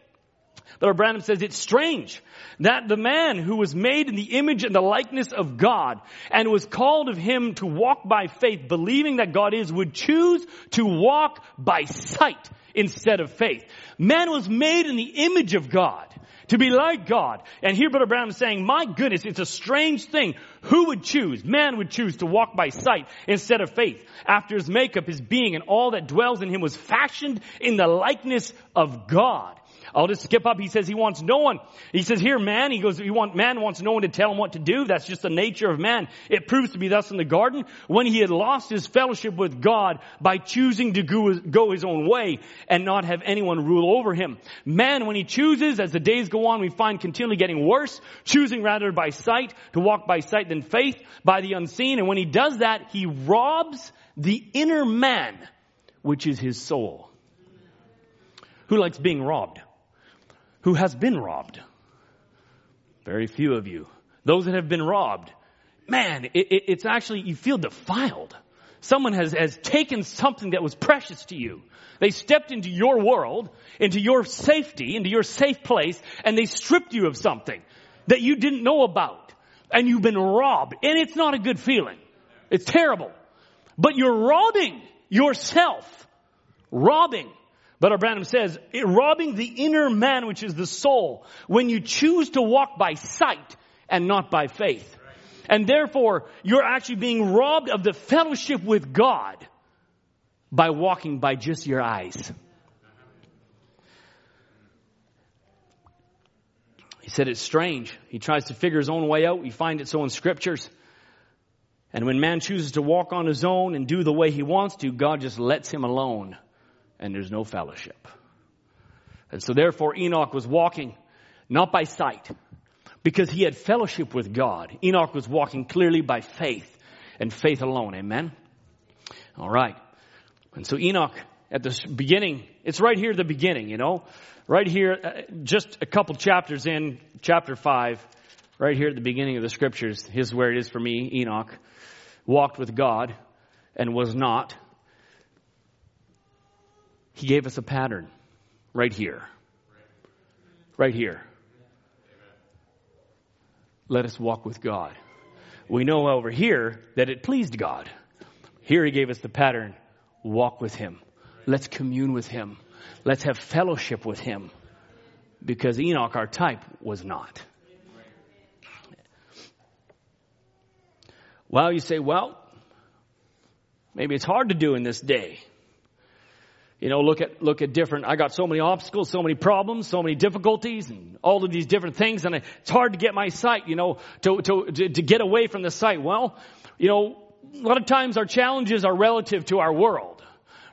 But Branham says it's strange that the man who was made in the image and the likeness of God and was called of him to walk by faith, believing that God is, would choose to walk by sight instead of faith. Man was made in the image of God to be like God. And here Brother Branham is saying, my goodness, it's a strange thing. Who would choose? Man would choose to walk by sight instead of faith. After his makeup, his being, and all that dwells in him was fashioned in the likeness of God. I'll just skip up. He says he wants no one. He says here, man, he goes, he want, man wants no one to tell him what to do. That's just the nature of man. It proves to be thus in the garden when he had lost his fellowship with God by choosing to go, go his own way and not have anyone rule over him. Man, when he chooses, as the days go on, we find continually getting worse, choosing rather by sight, to walk by sight than faith, by the unseen. And when he does that, he robs the inner man, which is his soul. Who likes being robbed? Who has been robbed? Very few of you. Those that have been robbed. Man, it, it, it's actually, you feel defiled. Someone has, has taken something that was precious to you. They stepped into your world, into your safety, into your safe place, and they stripped you of something that you didn't know about. And you've been robbed. And it's not a good feeling. It's terrible. But you're robbing yourself. Robbing. But Branham says, eh, robbing the inner man, which is the soul, when you choose to walk by sight and not by faith. And therefore, you're actually being robbed of the fellowship with God by walking by just your eyes. He said it's strange. He tries to figure his own way out. We find it so in scriptures. And when man chooses to walk on his own and do the way he wants to, God just lets him alone and there's no fellowship. And so therefore Enoch was walking not by sight because he had fellowship with God. Enoch was walking clearly by faith and faith alone. Amen. All right. And so Enoch at the beginning, it's right here at the beginning, you know, right here, uh, just a couple chapters in chapter five, right here at the beginning of the scriptures, here's where it is for me. Enoch walked with God and was not he gave us a pattern right here. Right here. Let us walk with God. We know over here that it pleased God. Here he gave us the pattern walk with him. Let's commune with him. Let's have fellowship with him. Because Enoch, our type, was not. Well, you say, well, maybe it's hard to do in this day. You know, look at, look at different, I got so many obstacles, so many problems, so many difficulties and all of these different things and it's hard to get my sight, you know, to, to, to, to get away from the sight. Well, you know, a lot of times our challenges are relative to our world.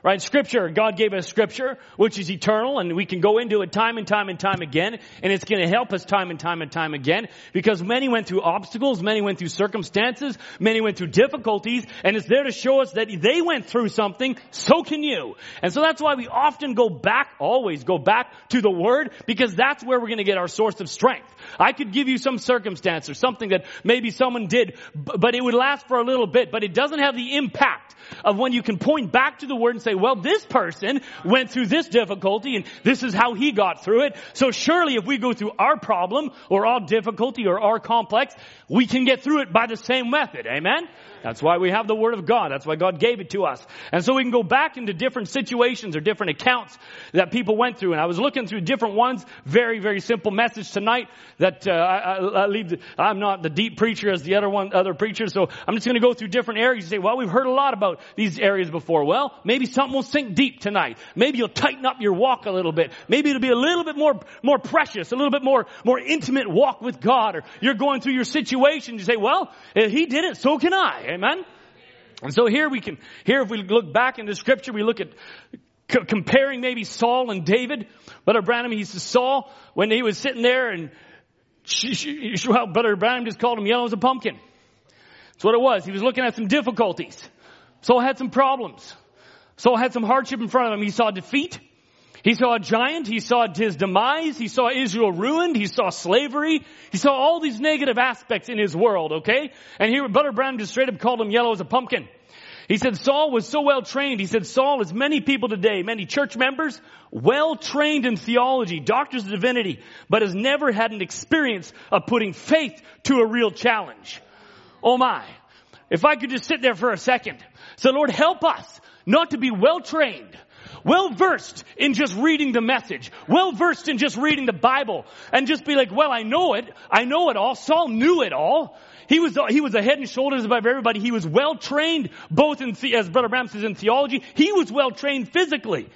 Right? Scripture, God gave us scripture, which is eternal, and we can go into it time and time and time again, and it's to help us time and time and time again, because many went through obstacles, many went through circumstances, many went through difficulties, and it's there to show us that they went through something, so can you. And so that's why we often go back, always go back to the Word, because that's where we're to get our source of strength. I could give you some circumstance or something that maybe someone did, but it would last for a little bit, but it doesn't have the impact of when you can point back to the Word and say, well, this person went through this difficulty and this is how he got through it. So surely if we go through our problem or our difficulty or our complex, we can get through it by the same method. Amen? That's why we have the Word of God. That's why God gave it to us. And so we can go back into different situations or different accounts that people went through. And I was looking through different ones. Very, very simple message tonight that uh, I, I, leave. The, I'm not the deep preacher as the other one, other preachers. So I'm just going to go through different areas and say, well, we've heard a lot about these areas before. Well, maybe something will sink deep tonight. Maybe you'll tighten up your walk a little bit. Maybe it'll be a little bit more, more precious, a little bit more, more intimate walk with God. Or you're going through your situation. You say, well, if he did it, so can I. Amen? And so here we can, here if we look back into scripture, we look at c- comparing maybe Saul and David. Brother Branham, he says Saul, when he was sitting there and she, she, well, Brother Branham just called him yellow as a pumpkin. That's what it was. He was looking at some difficulties. Saul had some problems. Saul had some hardship in front of him. He saw defeat. He saw a giant. He saw his demise. He saw Israel ruined. He saw slavery. He saw all these negative aspects in his world, okay? And here, Brother Branham just straight up called him yellow as a pumpkin. He said Saul was so well trained. He said Saul is many people today, many church members, well trained in theology, doctors of divinity, but has never had an experience of putting faith to a real challenge. Oh my. If I could just sit there for a second. So Lord, help us not to be well trained, well versed in just reading the message, well versed in just reading the Bible, and just be like, well, I know it, I know it all. Saul knew it all. He was, he was a head and shoulders above everybody. He was well trained, both in, as Brother Branham says, in theology. He was well trained physically.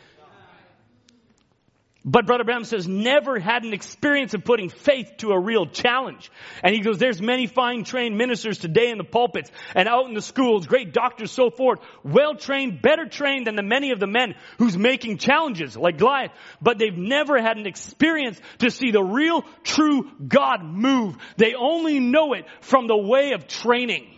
But Brother Branham says never had an experience of putting faith to a real challenge. And he goes, there's many fine trained ministers today in the pulpits and out in the schools, great doctors, so forth, well trained, better trained than the many of the men who's making challenges like Goliath. But they've never had an experience to see the real, true God move. They only know it from the way of training.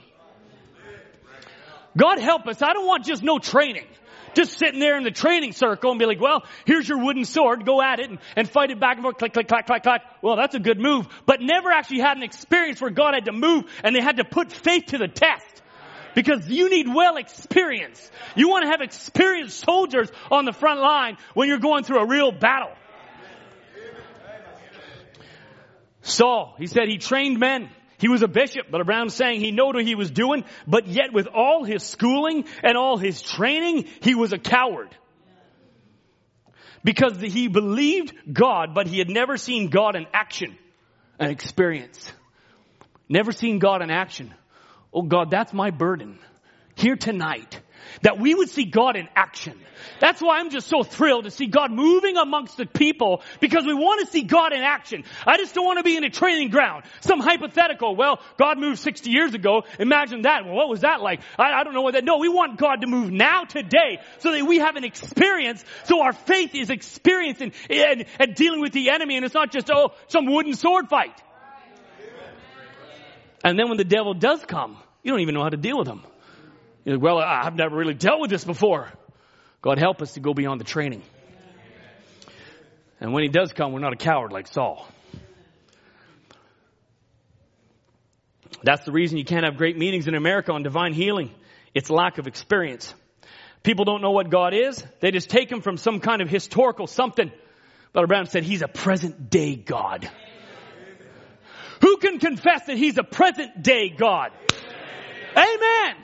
God help us. I don't want just no training just sitting there in the training circle and be like, well, here's your wooden sword, go at it and, and fight it back and forth, click, click, clack, clack, clack. Well, that's a good move, but never actually had an experience where God had to move and they had to put faith to the test. Because you need well experience. You want to have experienced soldiers on the front line when you're going through a real battle. Saul, he said he trained men. He was a bishop, but Branham saying he knew what he was doing, but yet with all his schooling and all his training, he was a coward. Because he believed God, but he had never seen God in action and experience. Never seen God in action. Oh God, that's my burden. Here tonight that we would see God in action. That's why I'm just so thrilled to see God moving amongst the people because we want to see God in action. I just don't want to be in a training ground. Some hypothetical, well, God moved 60 years ago. Imagine that. Well, what was that like? I, I don't know what that, no, we want God to move now today so that we have an experience so our faith is experienced and, in dealing with the enemy and it's not just, oh, some wooden sword fight. And then when the devil does come, you don't even know how to deal with him. You're well, I've never really dealt with this before. God help us to go beyond the training. And when he does come, we're not a coward like Saul. That's the reason you can't have great meetings in America on divine healing. It's lack of experience. People don't know what God is. They just take him from some kind of historical something. Brother Branham said he's a present day God. Who can confess that he's a present day God? Amen.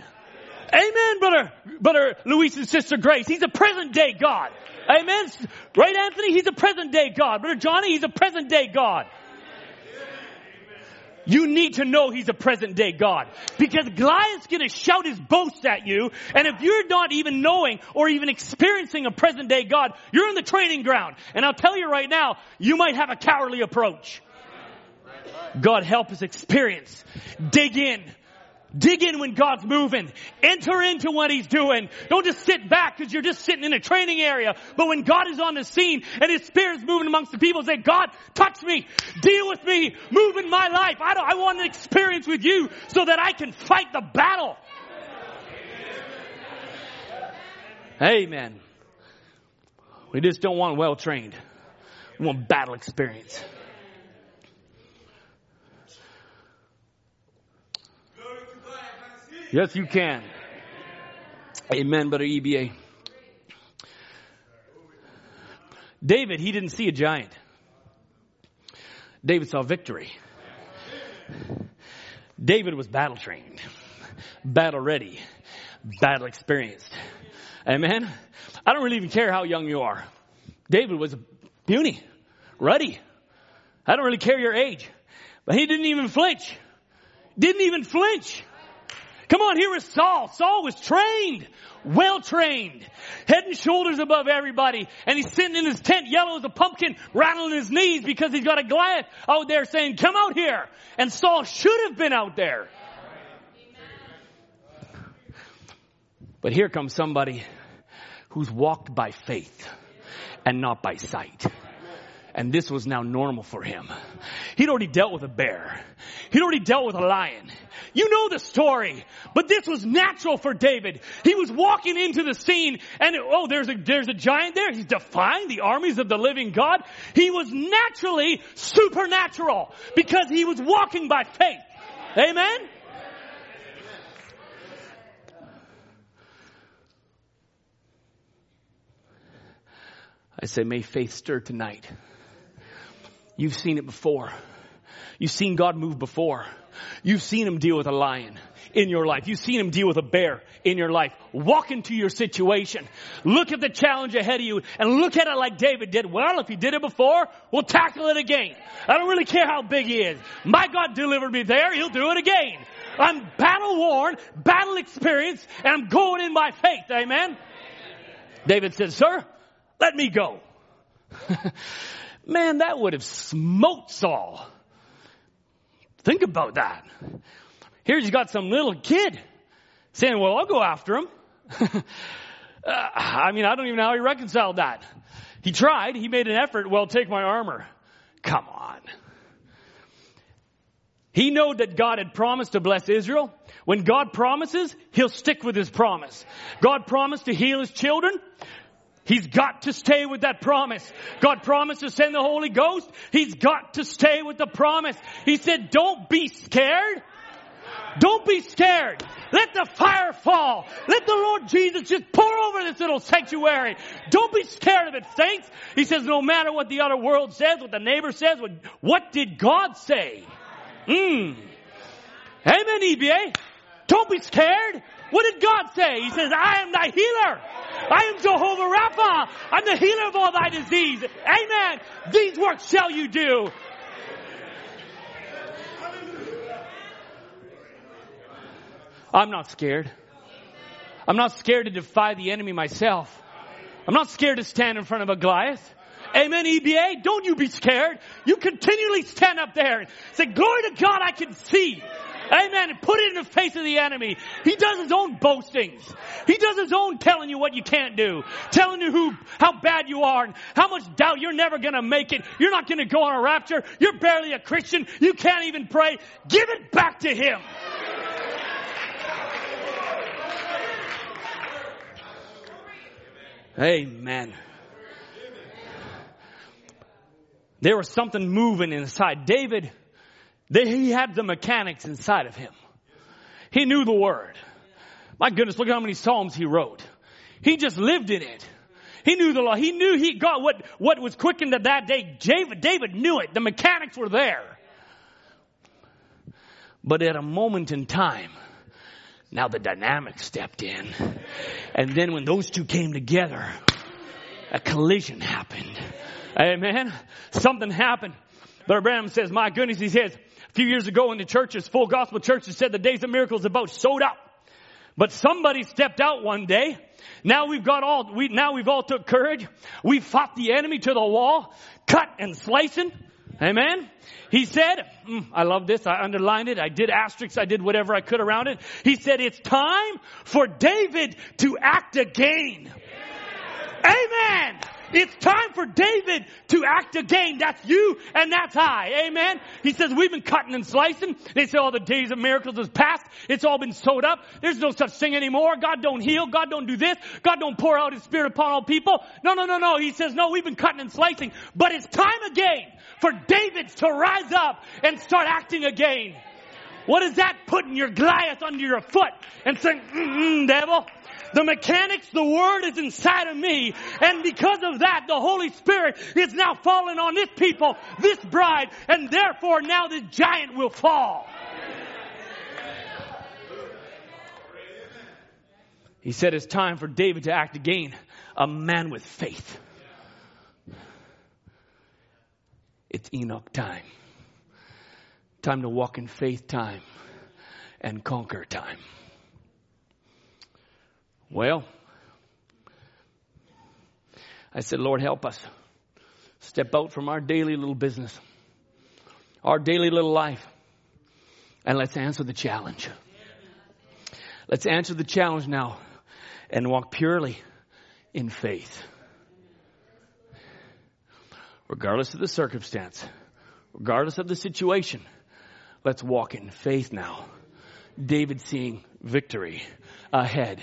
Amen, brother, brother Luis and sister Grace. He's a present day God. Amen. Right, Anthony? He's a present day God. Brother Johnny, he's a present day God. You need to know he's a present day God. Because Goliath's gonna shout his boasts at you, and if you're not even knowing or even experiencing a present day God, you're in the training ground. And I'll tell you right now, you might have a cowardly approach. God help us experience. Dig in. Dig in when God's moving. Enter into what He's doing. Don't just sit back because you're just sitting in a training area. But when God is on the scene and His Spirit's moving amongst the people, say, God, touch me. Deal with me. Move in my life. I, I want an experience with you so that I can fight the battle. Amen. We just don't want well trained. We want battle experience. Yes, you can. Amen, brother EBA. David, he didn't see a giant. David saw victory. David was battle trained, battle ready, battle experienced. Amen. I don't really even care how young you are. David was a puny, ready. I don't really care your age, but he didn't even flinch. Didn't even flinch. Come on, here is Saul. Saul was trained, well trained, head and shoulders above everybody. And he's sitting in his tent, yellow as a pumpkin, rattling his knees because he's got a Goliath out there saying, come out here. And Saul should have been out there. But here comes somebody who's walked by faith and not by sight. And this was now normal for him. He'd already dealt with a bear. He'd already dealt with a lion. You know the story. But this was natural for David. He was walking into the scene and oh, there's a, there's a giant there. He's defying the armies of the living God. He was naturally supernatural because he was walking by faith. Amen? I say, may faith stir tonight. You've seen it before. You've seen God move before. You've seen him deal with a lion in your life. You've seen him deal with a bear in your life. Walk into your situation. Look at the challenge ahead of you and look at it like David did. Well, if he did it before, we'll tackle it again. I don't really care how big he is. My God delivered me there. He'll do it again. I'm battle worn, battle experienced, and I'm going in by faith. Amen. David said, sir, let me go. Man, that would have smoked Saul. Think about that. Here he's got some little kid saying, well, I'll go after him. uh, I mean, I don't even know how he reconciled that. He tried. He made an effort. Well, take my armor. Come on. He knew that God had promised to bless Israel. When God promises, He'll stick with His promise. God promised to heal His children. He's got to stay with that promise. God promised to send the Holy Ghost. He's got to stay with the promise. He said, don't be scared. Don't be scared. Let the fire fall. Let the Lord Jesus just pour over this little sanctuary. Don't be scared of it, saints. He says, no matter what the other world says, what the neighbor says, what, what did God say? Mm. Amen, EBA. Don't be scared. What did God say? He says, I am thy healer. I am Jehovah Rapha. I'm the healer of all thy disease. Amen. These works shall you do. I'm not scared. I'm not scared to defy the enemy myself. I'm not scared to stand in front of a Goliath. Amen, EBA. Don't you be scared. You continually stand up there and say, glory to God, I can see. Amen. And put it in the face of the enemy. He does his own boastings. He does his own telling you what you can't do. Telling you who, how bad you are and how much doubt you're never gonna make it. You're not gonna go on a rapture. You're barely a Christian. You can't even pray. Give it back to him. Amen. There was something moving inside. David, they, he had the mechanics inside of him. He knew the word. My goodness, look at how many Psalms he wrote. He just lived in it. He knew the law. He knew he got what, what was quickened at that day. David, David knew it. The mechanics were there. But at a moment in time, now the dynamics stepped in. And then when those two came together, a collision happened. Amen. Something happened. Brother Branham says, my goodness, he says, a few years ago in the churches, full gospel churches said the days of miracles about showed up. But somebody stepped out one day. Now we've got all, we, now we've all took courage. We fought the enemy to the wall, cut and slicing. Amen. He said, mm, I love this. I underlined it. I did asterisks. I did whatever I could around it. He said, it's time for David to act again. Amen. It's time for David to act again. That's you and that's I. Amen. He says, we've been cutting and slicing. They say all the days of miracles is past. It's all been sewed up. There's no such thing anymore. God don't heal. God don't do this. God don't pour out his spirit upon all people. No, no, no, no. He says, no, we've been cutting and slicing, but it's time again for David to rise up and start acting again. What is that? Putting your Goliath under your foot and saying, mm devil. The mechanics, the word is inside of me. And because of that, the Holy Spirit is now falling on this people, this bride, and therefore now this giant will fall. He said it's time for David to act again, a man with faith. It's Enoch time. Time to walk in faith time and conquer time. Well, I said, Lord, help us. Step out from our daily little business, our daily little life, and let's answer the challenge. Let's answer the challenge now and walk purely in faith. Regardless of the circumstance, regardless of the situation, let's walk in faith now. David seeing victory ahead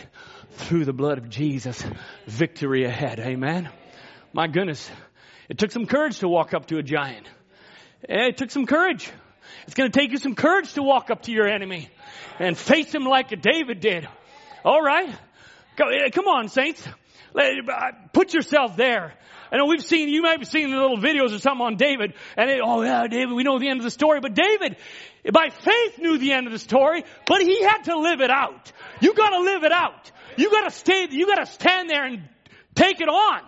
through the blood of Jesus, victory ahead. Amen. My goodness. It took some courage to walk up to a giant. It took some courage. It's going to take you some courage to walk up to your enemy and face him like David did. All right. Eh, come on, saints. Uh, put yourself there. Know we've seen, you might have seen the little videos or something on David, and oh yeah, David, we know the end of the story, but David, by faith knew the end of the story, but he had to live it out. You gotta live it out. You gotta stay, you gotta stand there and take it on.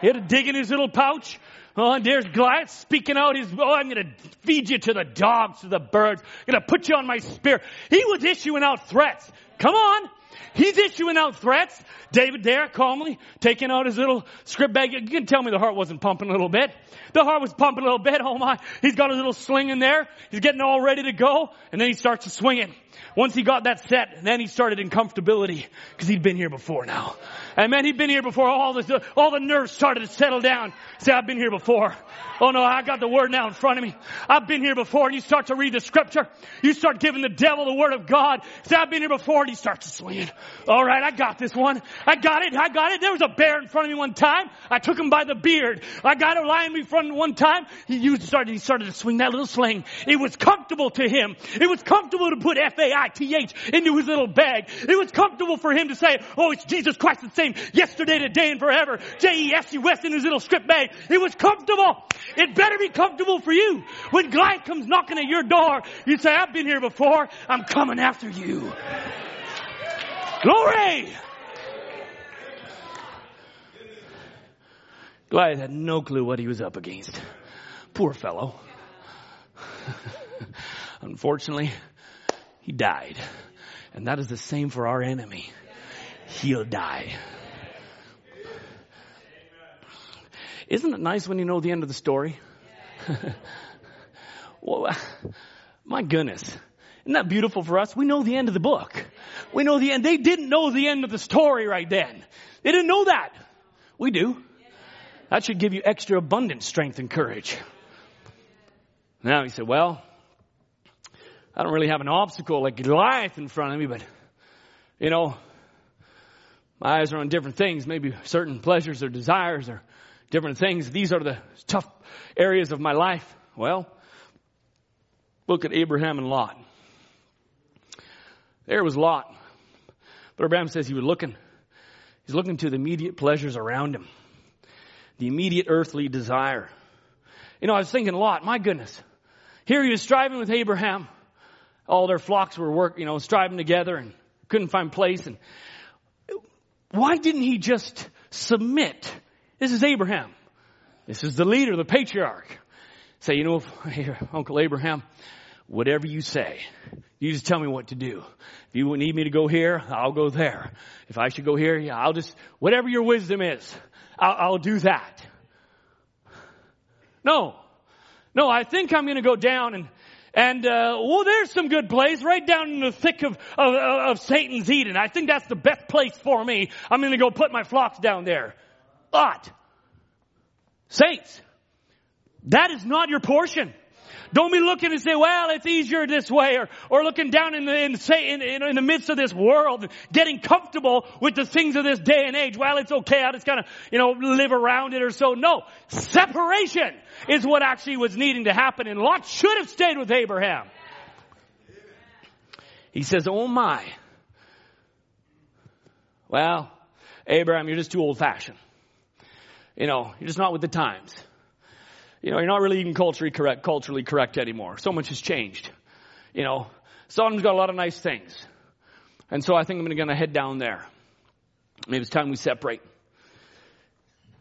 He had to dig in his little pouch. Oh, and there's Goliath speaking out his, oh, I'm gonna feed you to the dogs, to the birds. I'm gonna put you on my spear. He was issuing out threats. Come on. He's issuing out threats. David there calmly taking out his little script bag. You can tell me the heart wasn't pumping a little bit. The heart was pumping a little bit. Oh my. He's got his little sling in there. He's getting all ready to go. And then he starts to swing it. Once he got that set, then he started in comfortability because he'd been here before now. And man, he'd been here before. All the, all the nerves started to settle down. Say, I've been here before. Oh no, I got the word now in front of me. I've been here before. And you start to read the scripture. You start giving the devil the word of God. Say, I've been here before. And he starts to swing. All right, I got this one. I got it. I got it. There was a bear in front of me one time. I took him by the beard. I got a lion in front of me one time. He used, started, he started to swing that little sling. It was comfortable to him. It was comfortable to put F-A-I-T-H into his little bag. It was comfortable for him to say, oh, it's Jesus Christ the same yesterday, today, and forever. J-E-S-U-S in his little script bag. It was comfortable. It better be comfortable for you. When Goliath comes knocking at your door, you say, I've been here before. I'm coming after you. Glory! Goliath had no clue what he was up against. Poor fellow. Unfortunately, he died. And that is the same for our enemy. He'll die. Isn't it nice when you know the end of the story? well, my goodness. Isn't that beautiful for us? We know the end of the book. We know the end. They didn't know the end of the story right then. They didn't know that. We do. That should give you extra abundant strength and courage. Now he said, well, I don't really have an obstacle like Goliath in front of me, but, you know, my eyes are on different things, maybe certain pleasures or desires or different things. These are the tough areas of my life. Well, look at Abraham and Lot. There was Lot. But Abraham says he was looking, he's looking to the immediate pleasures around him. The immediate earthly desire. You know, I was thinking Lot, my goodness. Here he was striving with Abraham. All their flocks were work, you know, striving together and couldn't find place. And why didn't he just submit? This is Abraham. This is the leader, the patriarch. Say, you know, Uncle Abraham, whatever you say, you just tell me what to do. If you need me to go here, I'll go there. If I should go here, yeah, I'll just, whatever your wisdom is, I'll, I'll do that. No. No, I think I'm going to go down and, and, uh, well, there's some good place right down in the thick of, of, of Satan's Eden. I think that's the best place for me. I'm going to go put my flocks down there. But, saints, that is not your portion. Don't be looking and say, well, it's easier this way, or, or looking down in the, in, in, in the midst of this world, getting comfortable with the things of this day and age. Well, it's okay, I'll just kind of, you know, live around it or so. No. Separation is what actually was needing to happen, and Lot should have stayed with Abraham. He says, oh my. Well, Abraham, you're just too old fashioned. You know, you're just not with the times you know, you're not really even culturally correct, culturally correct anymore. So much has changed. You know, Sodom's got a lot of nice things. And so I think I'm going to head down there. Maybe it's time we separate.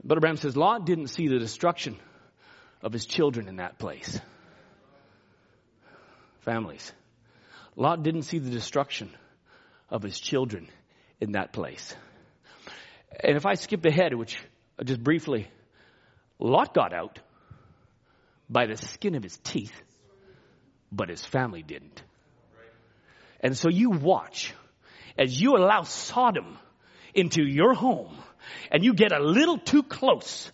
But Abraham says Lot didn't see the destruction of his children in that place. Families. Lot didn't see the destruction of his children in that place. And if I skip ahead, which just briefly, Lot got out by the skin of his teeth, but his family didn't. And so you watch as you allow Sodom into your home and you get a little too close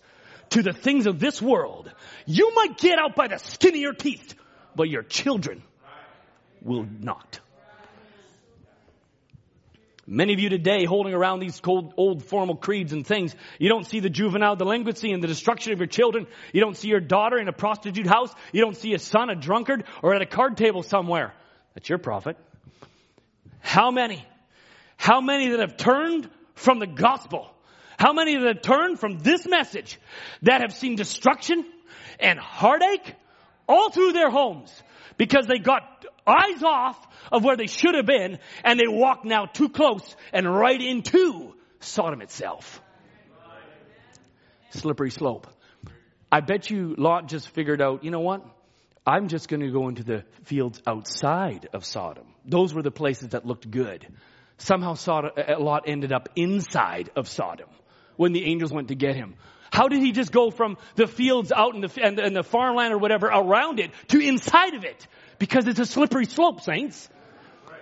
to the things of this world, you might get out by the skin of your teeth, but your children will not. Many of you today holding around these cold, old formal creeds and things, you don't see the juvenile delinquency and the destruction of your children. You don't see your daughter in a prostitute house. You don't see a son a drunkard or at a card table somewhere. That's your prophet. How many? How many that have turned from the gospel? How many that have turned from this message that have seen destruction and heartache all through their homes because they got eyes off of where they should have been, and they walk now too close and right into Sodom itself. Slippery slope. I bet you Lot just figured out, you know what? I'm just going to go into the fields outside of Sodom. Those were the places that looked good. Somehow Sodom, uh, Lot ended up inside of Sodom when the angels went to get him. How did he just go from the fields out in the, and, and the farmland or whatever around it to inside of it? Because it's a slippery slope, saints.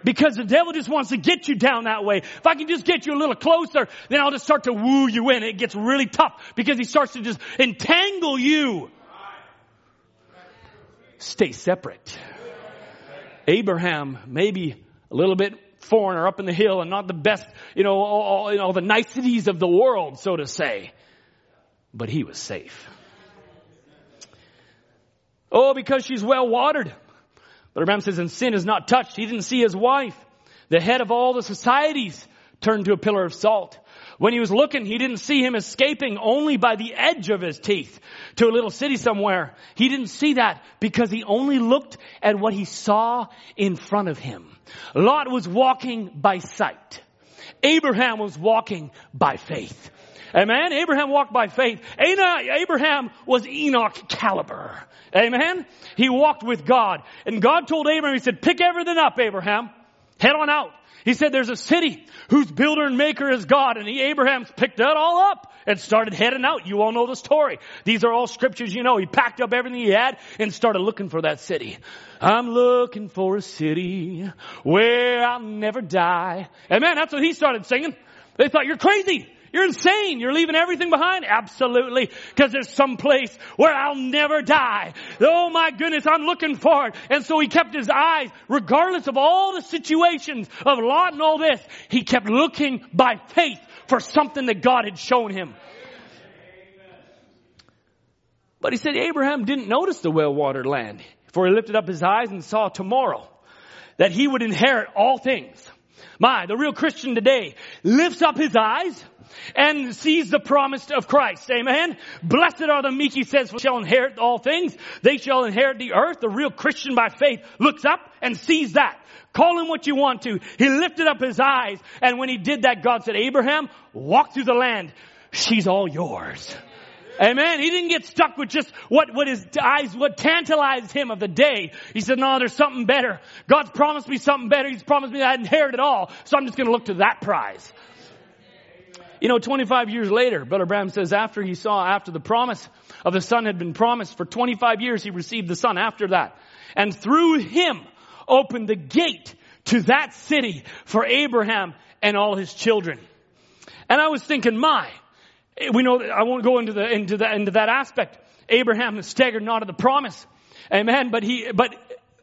Because the devil just wants to get you down that way. If I can just get you a little closer, then I'll just start to woo you in. It gets really tough because he starts to just entangle you. Stay separate. Abraham, maybe a little bit foreigner up in the hill and not the best, you know, all, you know, the niceties of the world, so to say. But he was safe. Oh, because she's well watered. But Abraham says, and sin is not touched. He didn't see his wife. The head of all the societies turned to a pillar of salt. When he was looking, he didn't see him escaping only by the edge of his teeth to a little city somewhere. He didn't see that because he only looked at what he saw in front of him. Lot was walking by sight. Abraham was walking by faith. Amen. Abraham walked by faith. Abraham was Enoch caliber. Amen. He walked with God. And God told Abraham, he said, pick everything up, Abraham. Head on out. He said there's a city whose builder and maker is God. And he, Abraham's picked that all up and started heading out. You all know the story. These are all scriptures you know. He packed up everything he had and started looking for that city. I'm looking for a city where I'll never die. Amen. that's what he started singing. They thought you're crazy. You're insane. You're leaving everything behind? Absolutely. Because there's some place where I'll never die. Oh my goodness, I'm looking for it. And so he kept his eyes, regardless of all the situations of Lot and all this, he kept looking by faith for something that God had shown him. But he said Abraham didn't notice the well-watered land, for he lifted up his eyes and saw tomorrow that he would inherit all things. My, the real Christian today lifts up his eyes, and sees the promise of Christ. Amen. Blessed are the meek, he says, shall inherit all things. They shall inherit the earth. The real Christian by faith looks up and sees that. Call him what you want to. He lifted up his eyes, and when he did that, God said, Abraham, walk through the land. She's all yours. Amen. He didn't get stuck with just what, what his eyes, what tantalized him of the day. He said, no, there's something better. God's promised me something better. He's promised me that I'd inherit it all. So I'm just going to look to that prize. You know, 25 years later, Brother Branham says after he saw, after the promise of the son had been promised, for 25 years he received the son after that. And through him opened the gate to that city for Abraham and all his children. And I was thinking, my, we know I won't go into the, into the, into that aspect. Abraham staggered not of the promise. Amen. But he, but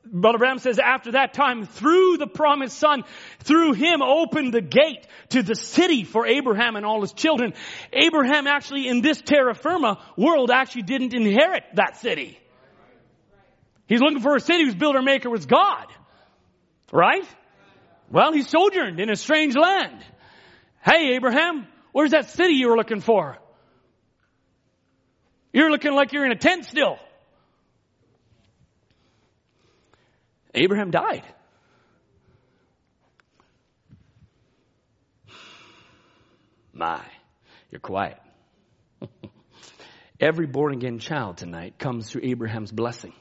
Brother Branham says after that time, through the promised son, through him opened the gate to the city for Abraham and all his children. Abraham actually in this terra firma world actually didn't inherit that city. He's looking for a city whose builder maker was God. Right? Well, he sojourned in a strange land. Hey, Abraham, where's that city you were looking for? You're looking like you're in a tent still. Abraham died. My, you're quiet. Every born again child tonight comes through Abraham's blessing.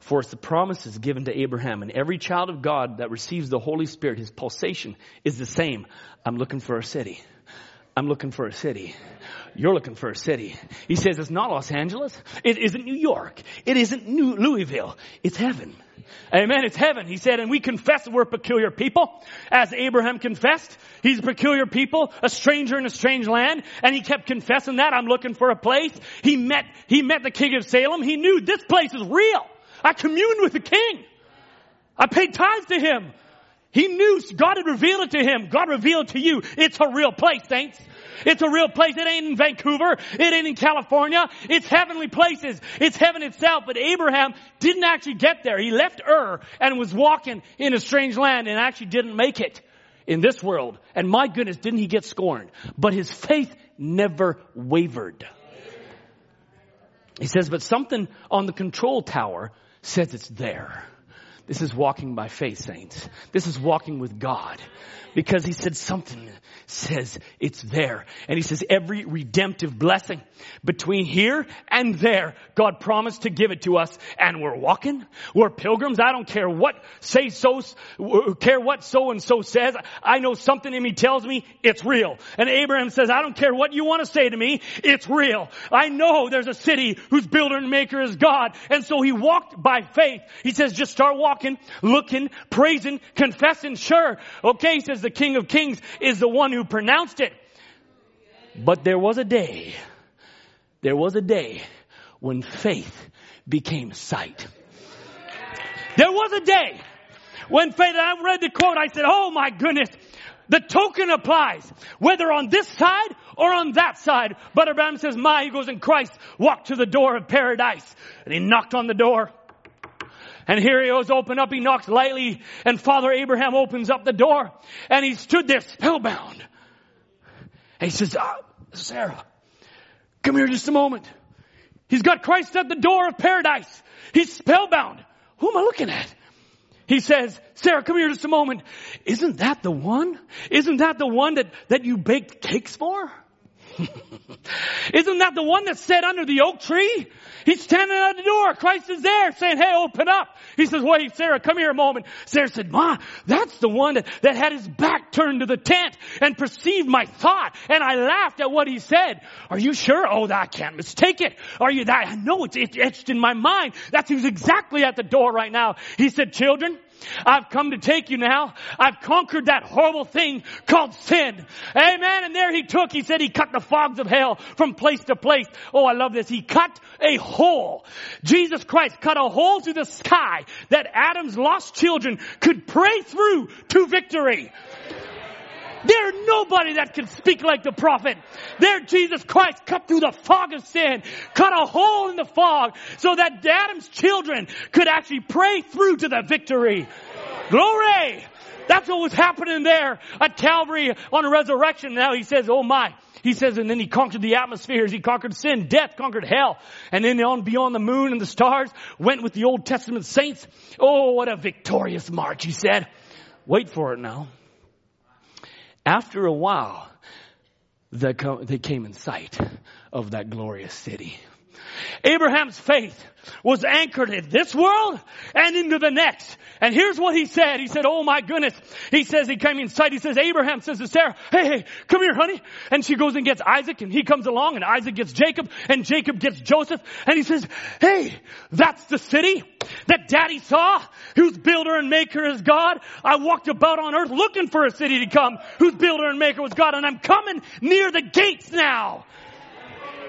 For it's the promises given to Abraham and every child of God that receives the Holy Spirit, his pulsation is the same. I'm looking for a city. I'm looking for a city. You're looking for a city. He says it's not Los Angeles. It isn't New York. It isn't New Louisville. It's heaven. Amen. It's heaven. He said, and we confess we're peculiar people. As Abraham confessed, he's a peculiar people, a stranger in a strange land. And he kept confessing that. I'm looking for a place. He met, he met the king of Salem. He knew this place is real. I communed with the king. I paid tithes to him. He knew God had revealed it to him. God revealed to you. It's a real place, saints. It's a real place. It ain't in Vancouver. It ain't in California. It's heavenly places. It's heaven itself. But Abraham didn't actually get there. He left Ur and was walking in a strange land and actually didn't make it in this world. And my goodness, didn't he get scorned? But his faith never wavered. He says, but something on the control tower says it's there. This is walking by faith, saints. This is walking with God. Because he said something says it's there. And he says every redemptive blessing between here and there, God promised to give it to us. And we're walking. We're pilgrims. I don't care what say so, care what so and so says. I know something in me tells me it's real. And Abraham says, I don't care what you want to say to me. It's real. I know there's a city whose builder and maker is God. And so he walked by faith. He says, just start walking, looking, praising, confessing. Sure. Okay. He says the King of Kings is the one who pronounced it. But there was a day, there was a day when faith became sight. There was a day when faith, I read the quote, I said, oh my goodness, the token applies, whether on this side or on that side. But Abraham says, my, he goes in Christ, walked to the door of paradise, and he knocked on the door. And here he goes, open up, he knocks lightly, and Father Abraham opens up the door, and he stood there spellbound. And he says, ah, Sarah, come here just a moment. He's got Christ at the door of paradise. He's spellbound. Who am I looking at? He says, Sarah, come here just a moment. Isn't that the one? Isn't that the one that, that you baked cakes for? Isn't that the one that sat under the oak tree? He's standing at the door. Christ is there saying, hey, open up. He says, wait, Sarah, come here a moment. Sarah said, Ma, that's the one that, that had his back turned to the tent and perceived my thought. And I laughed at what he said. Are you sure? Oh, I can't mistake it. Are you that? I know it's, it's etched in my mind. That's who's exactly at the door right now. He said, children, I've come to take you now. I've conquered that horrible thing called sin. Amen. And there he took, he said he cut the fogs of hell from place to place. Oh, I love this. He cut a hole. Jesus Christ cut a hole through the sky that Adam's lost children could pray through to victory. There's nobody that can speak like the prophet. There Jesus Christ cut through the fog of sin, cut a hole in the fog so that Adam's children could actually pray through to the victory. Glory! That's what was happening there at Calvary on the resurrection. Now he says, oh my. He says, and then he conquered the atmospheres. He conquered sin, death, conquered hell. And then on beyond the moon and the stars, went with the Old Testament saints. Oh, what a victorious march, he said. Wait for it now. After a while, they came in sight of that glorious city. Abraham's faith was anchored in this world and into the next. And here's what he said. He said, Oh my goodness. He says, he came inside. He says, Abraham says to Sarah, Hey, hey, come here, honey. And she goes and gets Isaac and he comes along and Isaac gets Jacob and Jacob gets Joseph. And he says, Hey, that's the city that daddy saw whose builder and maker is God. I walked about on earth looking for a city to come whose builder and maker was God and I'm coming near the gates now.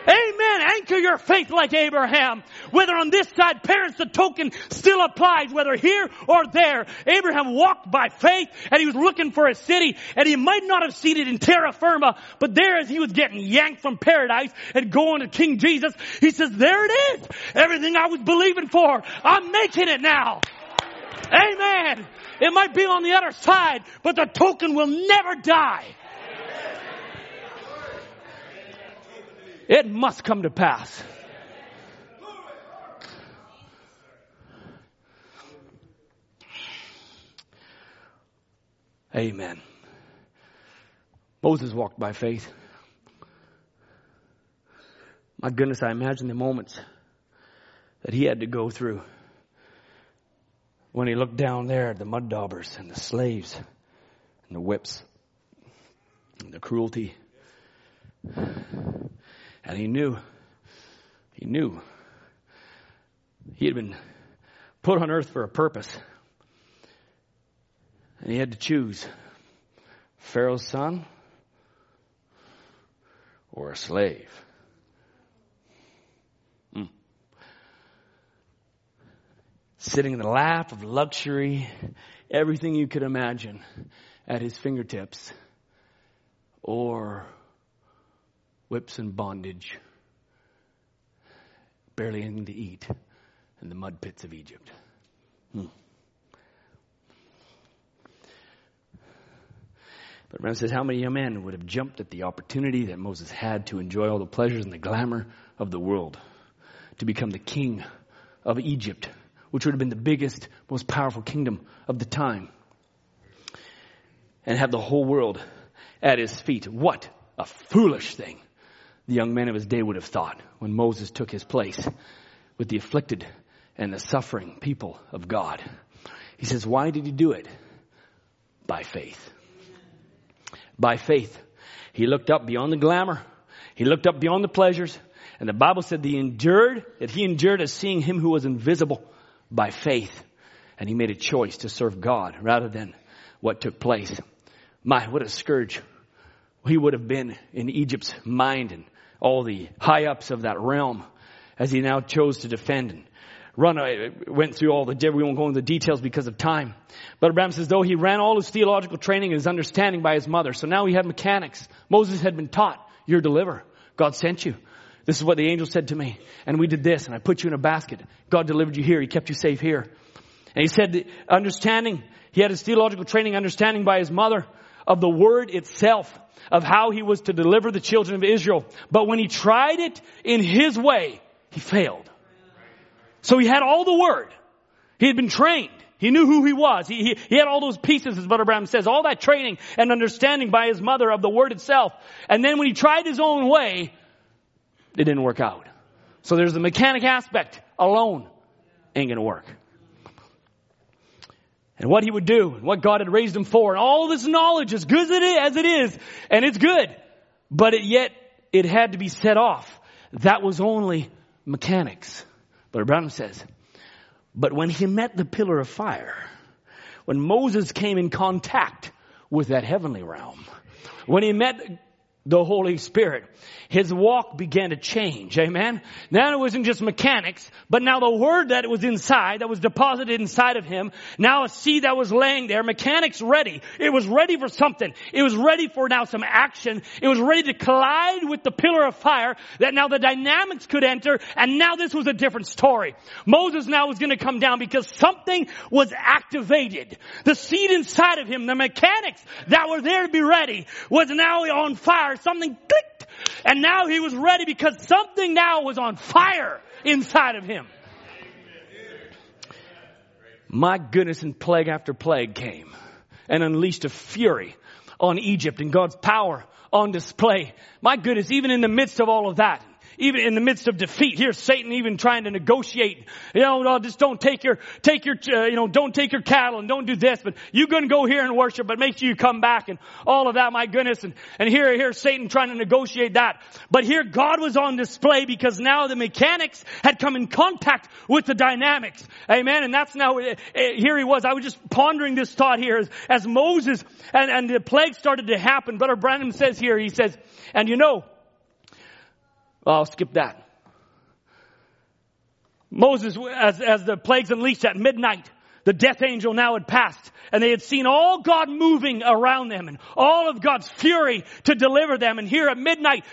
Amen. Anchor your faith like Abraham. Whether on this side, parents, the token still applies, whether here or there. Abraham walked by faith and he was looking for a city and he might not have seen it in terra firma, but there as he was getting yanked from paradise and going to King Jesus, he says, there it is. Everything I was believing for, I'm making it now. Amen. It might be on the other side, but the token will never die. It must come to pass. Amen. Moses walked by faith. My goodness, I imagine the moments that he had to go through when he looked down there at the mud daubers and the slaves and the whips and the cruelty. And he knew, he knew he had been put on earth for a purpose. And he had to choose Pharaoh's son or a slave. Mm. Sitting in the lap of luxury, everything you could imagine at his fingertips, or whips and bondage, barely anything to eat in the mud pits of Egypt. Hmm. But Branham says, how many young men would have jumped at the opportunity that Moses had to enjoy all the pleasures and the glamour of the world, to become the king of Egypt, which would have been the biggest, most powerful kingdom of the time. and have the whole world at his feet. What a foolish thing the young men of his day would have thought when Moses took his place with the afflicted and the suffering people of God. He says, why did he do it? By faith. By faith. He looked up beyond the glamour. He looked up beyond the pleasures. And the Bible said that he endured, that he endured as seeing him who was invisible by faith. And he made a choice to serve God rather than what took place. My, what a scourge he would have been in Egypt's mind and all the high ups of that realm as he now chose to defend and run, I went through all the, we won't go into the details because of time. But Branham says, though he ran all his theological training and his understanding by his mother. So now he had mechanics. Moses had been taught, you're deliverer. God sent you. This is what the angel said to me. And we did this and I put you in a basket. God delivered you here. He kept you safe here. And he said, understanding, he had his theological training, understanding by his mother of the word itself, of how he was to deliver the children of Israel. But when he tried it in his way, he failed. So he had all the word. He had been trained. He knew who he was. He, he, he, had all those pieces, as Brother Branham says, all that training and understanding by his mother of the word itself. And then when he tried his own way, it didn't work out. So there's the mechanic aspect alone ain't gonna work. And what he would do, and what God had raised him for, and all this knowledge, as good as it is, and it's good, but it, yet it had to be set off. That was only mechanics. But Branham says, but when he met the pillar of fire, when Moses came in contact with that heavenly realm, when he met the Holy Spirit. His walk began to change. Amen. Now it wasn't just mechanics, but now the word that was inside, that was deposited inside of him, now a seed that was laying there, mechanics ready. It was ready for something. It was ready for now some action. It was ready to collide with the pillar of fire that now the dynamics could enter and now this was a different story. Moses now was going to come down because something was activated. The seed inside of him, the mechanics that were there to be ready was now on fire something clicked. And now he was ready because something now was on fire inside of him. My goodness, and plague after plague came and unleashed a fury on Egypt and God's power on display. My goodness, even in the midst of all of that, even in the midst of defeat. Here's Satan even trying to negotiate. You know, no, just don't take your, take your, uh, you know, don't take your cattle and don't do this, but you're going to go here and worship, but make sure you come back and all of that, my goodness. And, and here, here's Satan trying to negotiate that. But here God was on display because now the mechanics had come in contact with the dynamics. Amen. And that's now, uh, uh here he was. I was just pondering this thought here as, as Moses and, and the plague started to happen. Brother Branham says here, he says, and you know, well, I'll skip that. Moses, as, as the plagues unleashed at midnight, the death angel now had passed and they had seen all God moving around them and all of God's fury to deliver them. And here at midnight,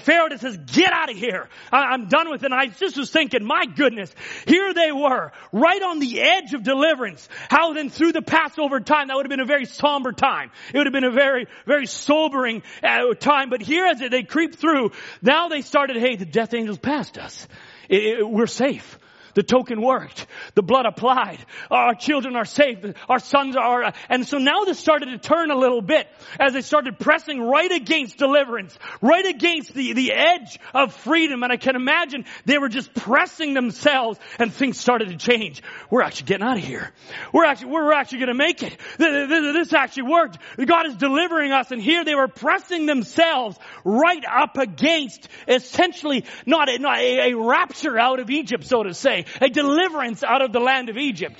Pharaoh says, get out of here. I, am done with it. And I just was thinking, my goodness, here they were, right on the edge of deliverance. How then through the Passover time, that would have been a very somber time. It would have been a very, very sobering uh, time. But here as they creep through, now they started, hey, the death angels passed us. It, it, we're safe. The token worked. The blood applied. Our children are safe. Our sons are, and so now this started to turn a little bit as they started pressing right against deliverance, right against the, the edge of freedom. And I can imagine they were just pressing themselves and things started to change. We're actually getting out of here. We're actually, we're actually going to make it. This actually worked. God is delivering us. And here they were pressing themselves right up against essentially not not a, a rapture out of Egypt, so to say a deliverance out of the land of Egypt.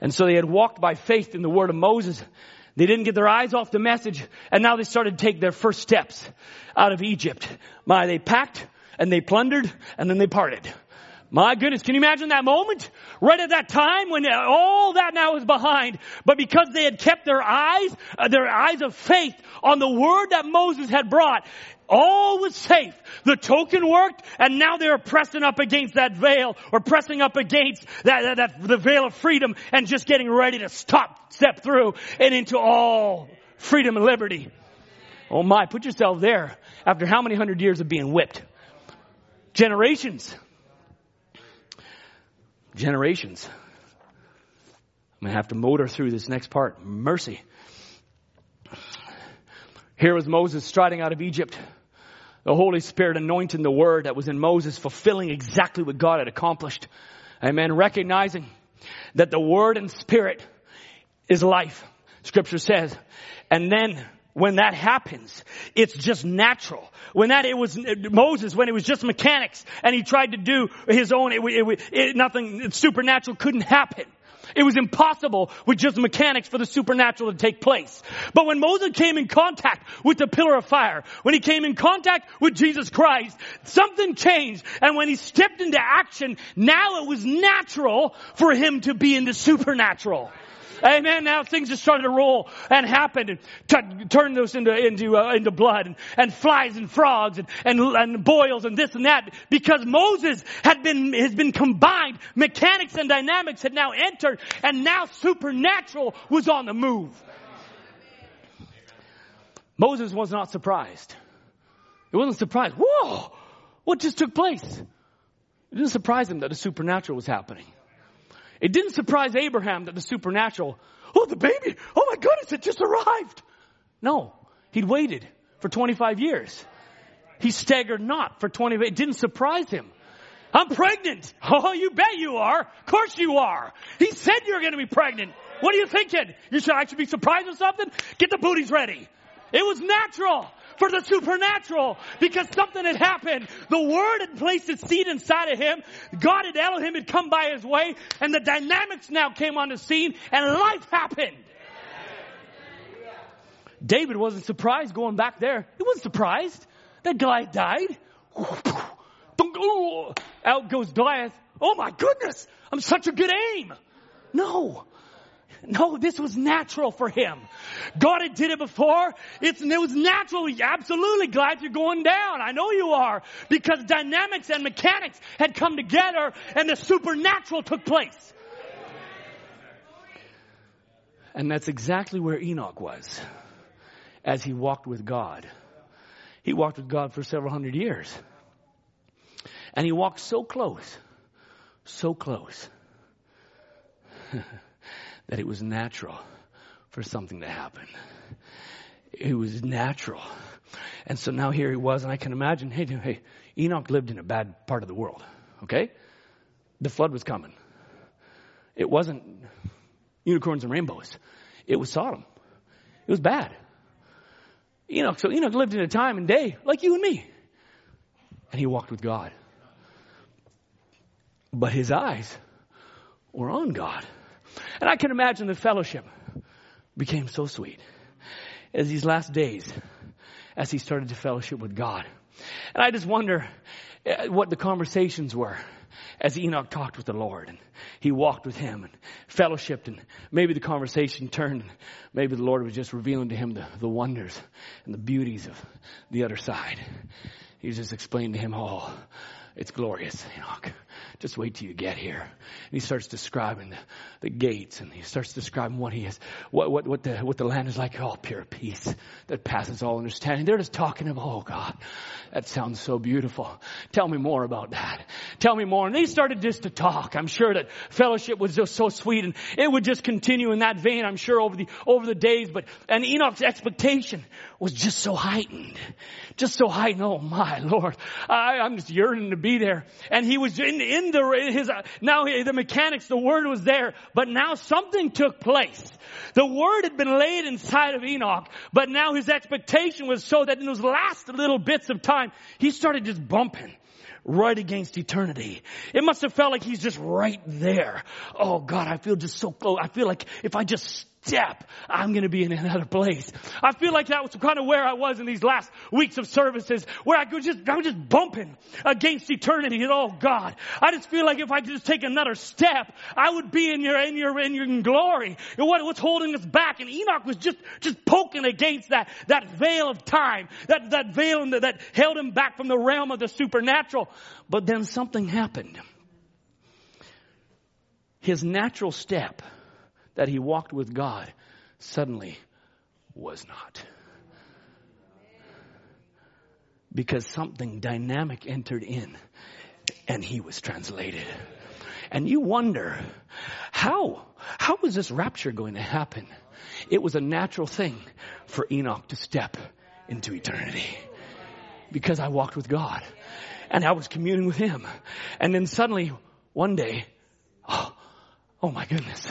And so they had walked by faith in the word of Moses. They didn't get their eyes off the message, and now they started to take their first steps out of Egypt. My, they packed, and they plundered, and then they parted. My goodness, can you imagine that moment? Right at that time when all that now is behind, but because they had kept their eyes, uh, their eyes of faith on the word that Moses had brought, all was safe. The token worked, and now they are pressing up against that veil, or pressing up against that, that, that, the veil of freedom, and just getting ready to stop, step through, and into all freedom and liberty. Oh my, put yourself there. After how many hundred years of being whipped? Generations. Generations. I'm going to have to motor through this next part. Mercy. Here was Moses striding out of Egypt. The Holy Spirit anointing the word that was in Moses, fulfilling exactly what God had accomplished. Amen. Recognizing that the word and spirit is life. Scripture says. And then when that happens, it's just natural. When that, it was Moses, when it was just mechanics and he tried to do his own, it, it, it, nothing supernatural couldn't happen. It was impossible with just mechanics for the supernatural to take place. But when Moses came in contact with the pillar of fire, when he came in contact with Jesus Christ, something changed. And when he stepped into action, now it was natural for him to be in the supernatural. Amen. Now things just started to roll and happen and t- turn those into into uh, into blood and, and flies and frogs and, and and boils and this and that because Moses had been has been combined. Mechanics and dynamics had now entered, and now supernatural was on the move. Moses was not surprised. He wasn't surprised. Whoa! What just took place? It didn't surprise him that the supernatural was happening. It didn't surprise Abraham that the supernatural, oh, the baby, oh my goodness, it just arrived. No, he'd waited for 25 years. He staggered not for 20, it didn't surprise him. I'm pregnant. Oh, you bet you are. Of course you are. He said you're going to be pregnant. What are you thinking? You should actually be surprised with something? Get the booties ready. It was natural for the supernatural because something had happened. The Word had placed its seed inside of him. God had Elohim had come by his way and the dynamics now came on the scene and life happened. David wasn't surprised going back there. He wasn't surprised. That guy died. Out goes Goliath. Oh my goodness, I'm such a good aim. No, no, this was natural for him. God had did it before. It's, it was natural. Absolutely glad you're going down. I know you are. Because dynamics and mechanics had come together and the supernatural took place. And that's exactly where Enoch was as he walked with God. He walked with God for several hundred years. And he walked so close, so close. that it was natural for something to happen. It was natural. And so now here he was, and I can imagine, hey, hey, Enoch lived in a bad part of the world, okay? The flood was coming. It wasn't unicorns and rainbows. It was Sodom. It was bad. Enoch, so Enoch lived in a time and day like you and me. And he walked with God. But his eyes were on God. And I can imagine the fellowship became so sweet as these last days, as he started to fellowship with God. And I just wonder uh, what the conversations were as Enoch talked with the Lord and he walked with him and fellowshipped and maybe the conversation turned and maybe the Lord was just revealing to him the, the wonders and the beauties of the other side. He just explained to him, oh, it's glorious, Enoch. Just wait till you get here. And he starts describing the, the gates and he starts describing what he is, what, what, what the, what the land is like. Oh, pure peace that passes all understanding. They're just talking about, oh God, that sounds so beautiful. Tell me more about that. Tell me more. And they started just to talk. I'm sure that fellowship was just so sweet and it would just continue in that vein, I'm sure, over the, over the days. But, and Enoch's expectation was just so heightened. Just so heightened. Oh my Lord. I, I'm just yearning to be there. And he was in, in the, his, now the mechanics, the word was there, but now something took place. The word had been laid inside of Enoch, but now his expectation was so that in those last little bits of time, he started just bumping right against eternity. It must have felt like he's just right there. Oh God, I feel just so close. I feel like if I just step, I'm going to be in another place. I feel like that was kind of where I was in these last weeks of services, where I could just, I was just bumping against eternity. And oh God, I just feel like if I just take another step, I would be in your, in your, in your glory. And what, what's holding us back? And Enoch was just, just poking against that, that veil of time, that, that veil that held him back from the realm of the supernatural. But then something happened. His natural step that he walked with God suddenly was not. Because something dynamic entered in and he was translated. And you wonder, how? how was this rapture going to happen? It was a natural thing for Enoch to step into eternity because I walked with God and I was communing with him. And then suddenly one day, oh, oh my goodness,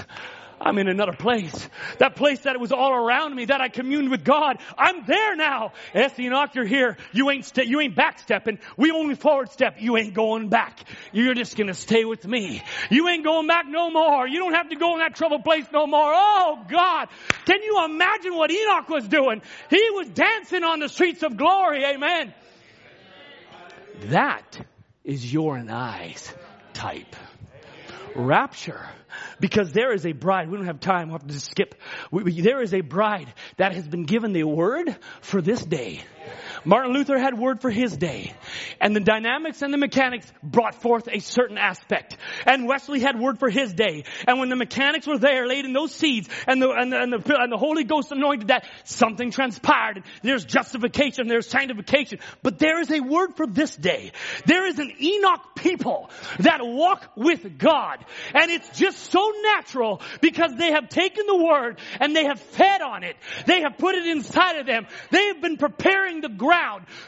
I'm in another place. That place that was all around me, that I communed with God. I'm there now. Yes, Enoch, you're here. You ain't st- you ain't backstepping. We only forward step. You ain't going back. You're just gonna stay with me. You ain't going back no more. You don't have to go in that troubled place no more. Oh God. Can you imagine what Enoch was doing? He was dancing on the streets of glory. Amen. That is your and I's type. Rapture because there is a bride. We don't have time. We'll have to skip. We, we, there is a bride that has been given the word for this day. Martin Luther had word for his day. And the dynamics and the mechanics brought forth a certain aspect. And Wesley had word for his day. And when the mechanics were there, laid in those seeds, and the, and the, and the, and the Holy Ghost anointed that, something transpired. And There's justification, there's sanctification. But there is a word for this day. There is an Enoch people that walk with God. And it's just so natural because they have taken the word and they have fed on it. They have put it inside of them. They have been preparing the ground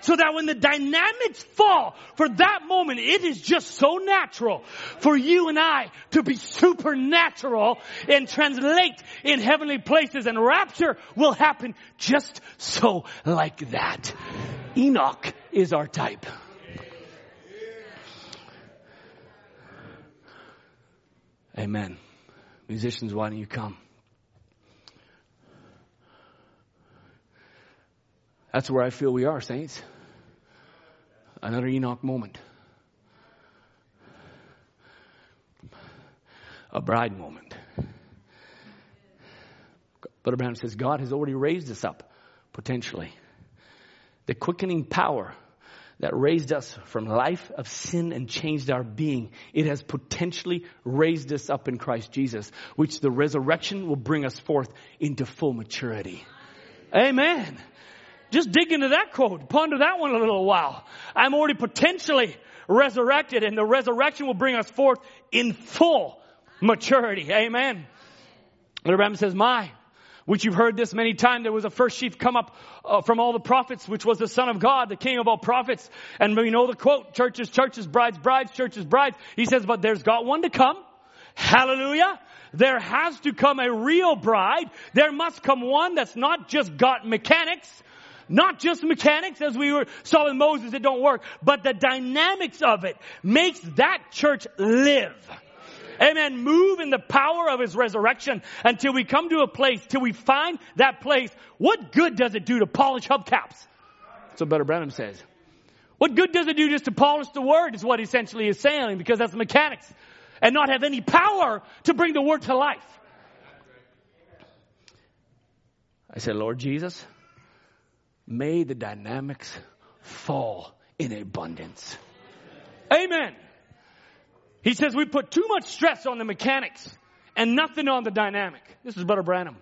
so that when the dynamics fall for that moment, it is just so natural for you and I to be supernatural and translate in heavenly places and rapture will happen just so like that. Enoch is our type. Amen. Musicians, why don't you come? That's where I feel we are, saints. Another Enoch moment. A bride moment. Brother Branham says God has already raised us up, potentially. The quickening power that raised us from life of sin and changed our being. It has potentially raised us up in Christ Jesus, which the resurrection will bring us forth into full maturity. Amen. Just dig into that quote. Ponder that one a little while. I'm already potentially resurrected and the resurrection will bring us forth in full maturity. Amen. The Bible says, my which you've heard this many times. There was a first chief come up uh, from all the prophets, which was the son of God, the king of all prophets. And we know the quote, churches, churches, brides, brides, churches, brides. He says, but there's got one to come. Hallelujah. There has to come a real bride. There must come one that's not just got mechanics, not just mechanics as we were, saw with Moses, it don't work, but the dynamics of it makes that church live. Amen. Move in the power of His resurrection until we come to a place, till we find that place. What good does it do to polish hubcaps? That's what Brother Branham says. What good does it do just to polish the word is what essentially is saying because that's mechanics and not have any power to bring the word to life. I said, Lord Jesus, may the dynamics fall in abundance. Amen. He says we put too much stress on the mechanics and nothing on the dynamic. This is Brother Branham.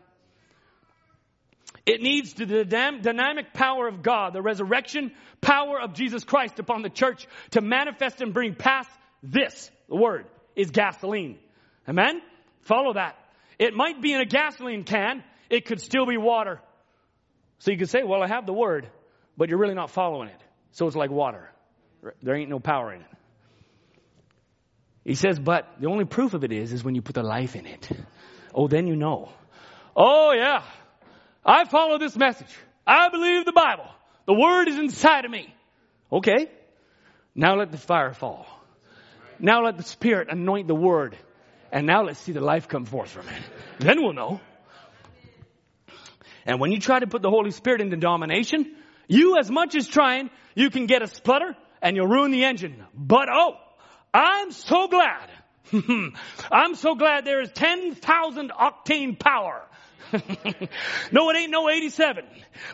It needs the dynamic power of God, the resurrection power of Jesus Christ upon the church to manifest and bring past this. The word is gasoline. Amen? Follow that. It might be in a gasoline can. It could still be water. So you could say, well, I have the word, but you're really not following it. So it's like water. There ain't no power in it. He says, but the only proof of it is, is when you put the life in it. Oh, then you know. Oh yeah. I follow this message. I believe the Bible. The Word is inside of me. Okay. Now let the fire fall. Now let the Spirit anoint the Word. And now let's see the life come forth from it. Then we'll know. And when you try to put the Holy Spirit into domination, you as much as trying, you can get a sputter and you'll ruin the engine. But oh, I'm so glad. I'm so glad there is 10,000 octane power. no, it ain't no 87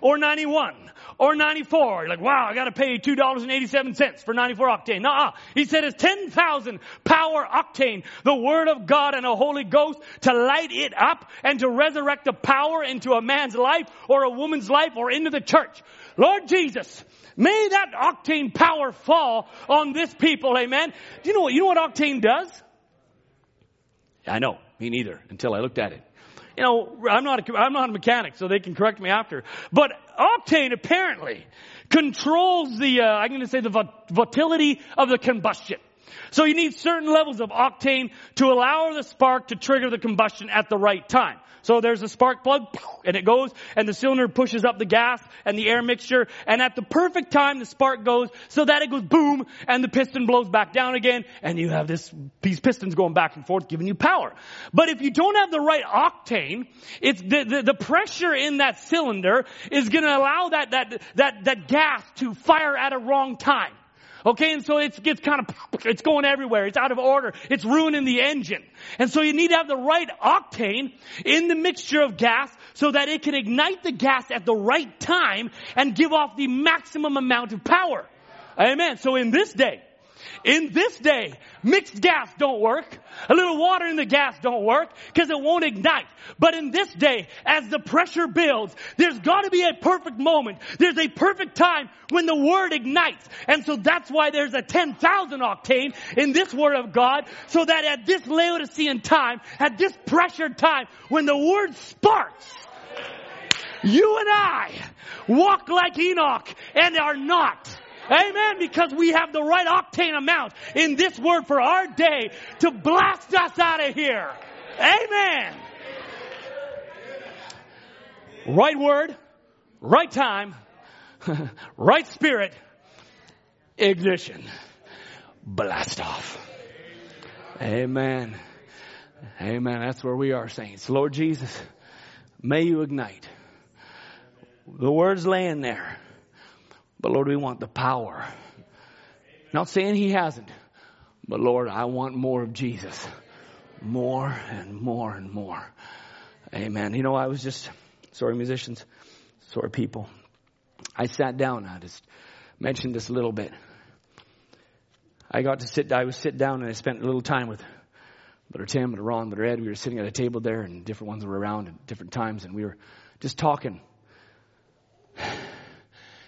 or 91 or 94. You're like, wow, I gotta pay $2.87 for 94 octane. Nuh-uh. He said it's 10,000 power octane, the Word of God and a Holy Ghost to light it up and to resurrect the power into a man's life or a woman's life or into the church. Lord Jesus, may that octane power fall on this people, amen. Do you know what, you know what octane does? I know. Me neither, until I looked at it. You know, I'm not a, I'm not a mechanic, so they can correct me after. But octane apparently controls the, uh, I'm going to say the volatility of the combustion. So you need certain levels of octane to allow the spark to trigger the combustion at the right time. So there's a spark plug and it goes and the cylinder pushes up the gas and the air mixture and at the perfect time the spark goes so that it goes boom and the piston blows back down again and you have this, these pistons going back and forth giving you power. But if you don't have the right octane, it's the, the, the pressure in that cylinder is going to allow that, that, that, that gas to fire at a wrong time. Okay, and so it gets kind of, it's going everywhere. It's out of order. It's ruining the engine. And so you need to have the right octane in the mixture of gas so that it can ignite the gas at the right time and give off the maximum amount of power. Amen. So in this day, in this day, mixed gas don't work. A little water in the gas don't work because it won't ignite. But in this day, as the pressure builds, there's got to be a perfect moment. There's a perfect time when the word ignites. And so that's why there's a 10,000 octane in this word of God so that at this Laodicean time, at this pressured time, when the word sparks, you and I walk like Enoch and are not. Amen. Because we have the right octane amount in this word for our day to blast us out of here. Amen. Right word, right time, right spirit, ignition, blast off. Amen. Amen. That's where we are, saints. Lord Jesus, may you ignite. The word's laying there. But Lord, we want the power. Not saying He hasn't, but Lord, I want more of Jesus. More and more and more. Amen. You know, I was just, sorry musicians, sorry people. I sat down, I just mentioned this a little bit. I got to sit, I was sit down and I spent a little time with Brother Tim, Brother Ron, Brother Ed. We were sitting at a table there and different ones were around at different times and we were just talking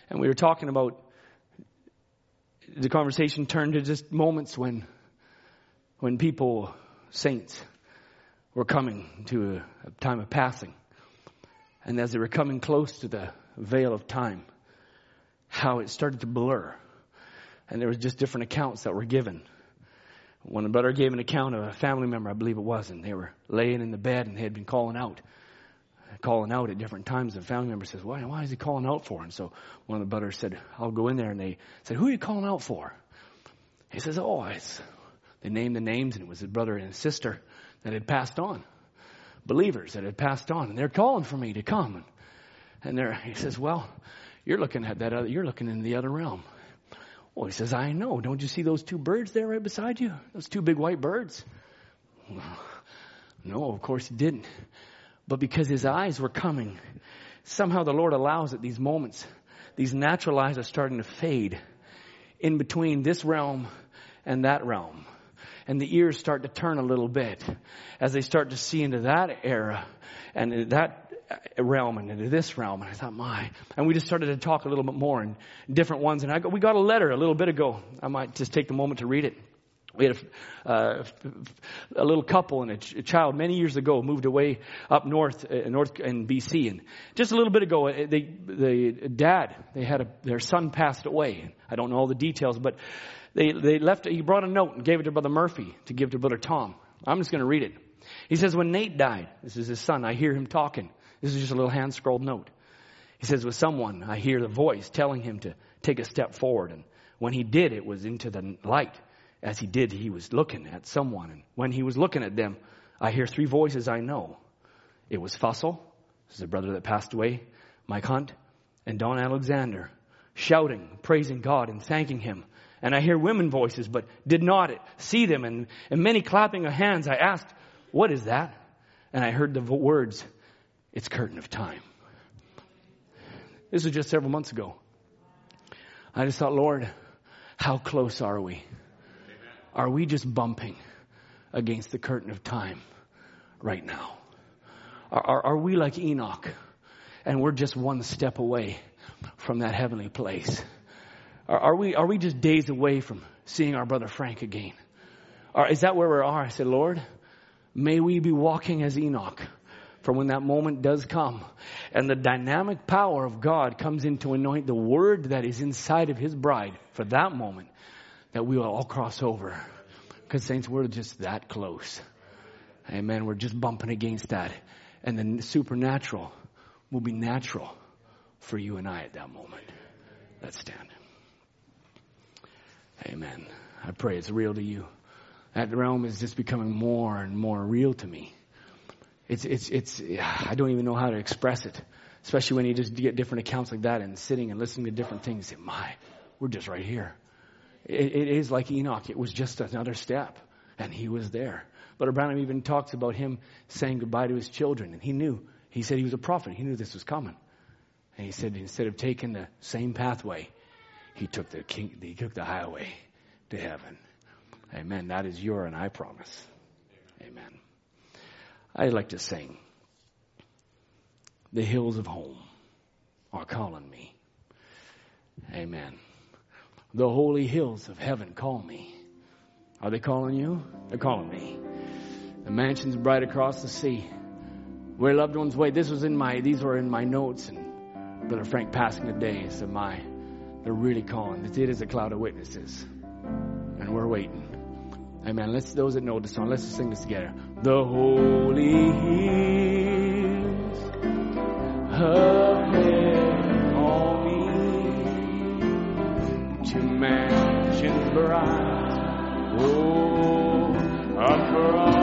and we were talking about the conversation turned to just moments when when people saints were coming to a, time of passing. And as they were coming close to the veil of time how it started to blur. And there was just different accounts that were given. One brother gave an account of a family member i believe it was and they were laying in the bed and they had been calling out calling out at different times. The family member says, why, why is he calling out for? And so one of the brothers said, I'll go in there. And they said, who are you calling out for? He says, oh, it's, they named the names and it was his brother and his sister that had passed on. Believers that had passed on. And they're calling for me to come. And, and there, he says, well, you're looking at that other, you're looking in the other realm. Well, he says, I know. Don't you see those two birds there right beside you? Those two big white birds? No, of course he didn't. But because his eyes were coming, somehow the Lord allows at these moments, these natural eyes are starting to fade in between this realm and that realm. And the ears start to turn a little bit as they start to see into that era and that realm and into this realm. And I thought, my. And we just started to talk a little bit more and different ones. And I got, we got a letter a little bit ago. I might just take the moment to read it. We had a, uh, a little couple and a, ch- a, child many years ago moved away up north, uh, north in BC, and just a little bit ago, uh, they, the dad, they had a, their son passed away. I don't know all the details, but they they left. He brought a note and gave it to Brother Murphy to give to Brother Tom. I'm just going to read it. He says, "When Nate died, this is his son. I hear him talking. This is just a little hand scrawled note. He says, with someone, I hear the voice telling him to take a step forward, and when he did, it was into the light." As he did, he was looking at someone. And when he was looking at them, I hear three voices I know. It was Fussell, this is a brother that passed away, Mike Hunt, and Don Alexander, shouting, praising God and thanking him. And I hear women voices, but did not see them, and, and many clapping of hands. I asked, What is that? And I heard the words, It's curtain of time. This was just several months ago. I just thought, Lord, how close are we? Are we just bumping against the curtain of time right now? Are, are, are, we like Enoch and we're just one step away from that heavenly place? Are, are we, are we just days away from seeing our brother Frank again? Or is that where we are? I said, Lord, May we be walking as Enoch for when that moment does come and the dynamic power of God comes in to anoint the word that is inside of his bride for that moment that we will all cross over. Because saints, we're just that close. Amen. We're just bumping against that. And the supernatural will be natural for you and I at that moment. Let's stand. Amen. I pray it's real to you. That realm is just becoming more and more real to me. It's, it's, it's, I don't even know how to express it. Especially when you just get different accounts like that and sitting and listening to different things. Say, my, we're just right here. It, it is like Enoch. It was just another step. And he was there. But Branham even talks about him saying goodbye to his children. And he knew. He said he was a prophet. He knew this was coming. And he said instead of taking the same pathway, he took the king, he took the highway to heaven. Amen. That is your and I promise. Amen. I'd like to sing. The hills of home are calling me. Amen. The holy hills of heaven call me. Are they calling you? They're calling me. The mansions bright across the sea. Where loved ones wait. This was in my, these were in my notes and Brother Frank passing the day said, my, they're really calling. It is a cloud of witnesses. And we're waiting. Amen. Let's, those that know the song, let's just sing this together. The holy hills of bright. Oh, across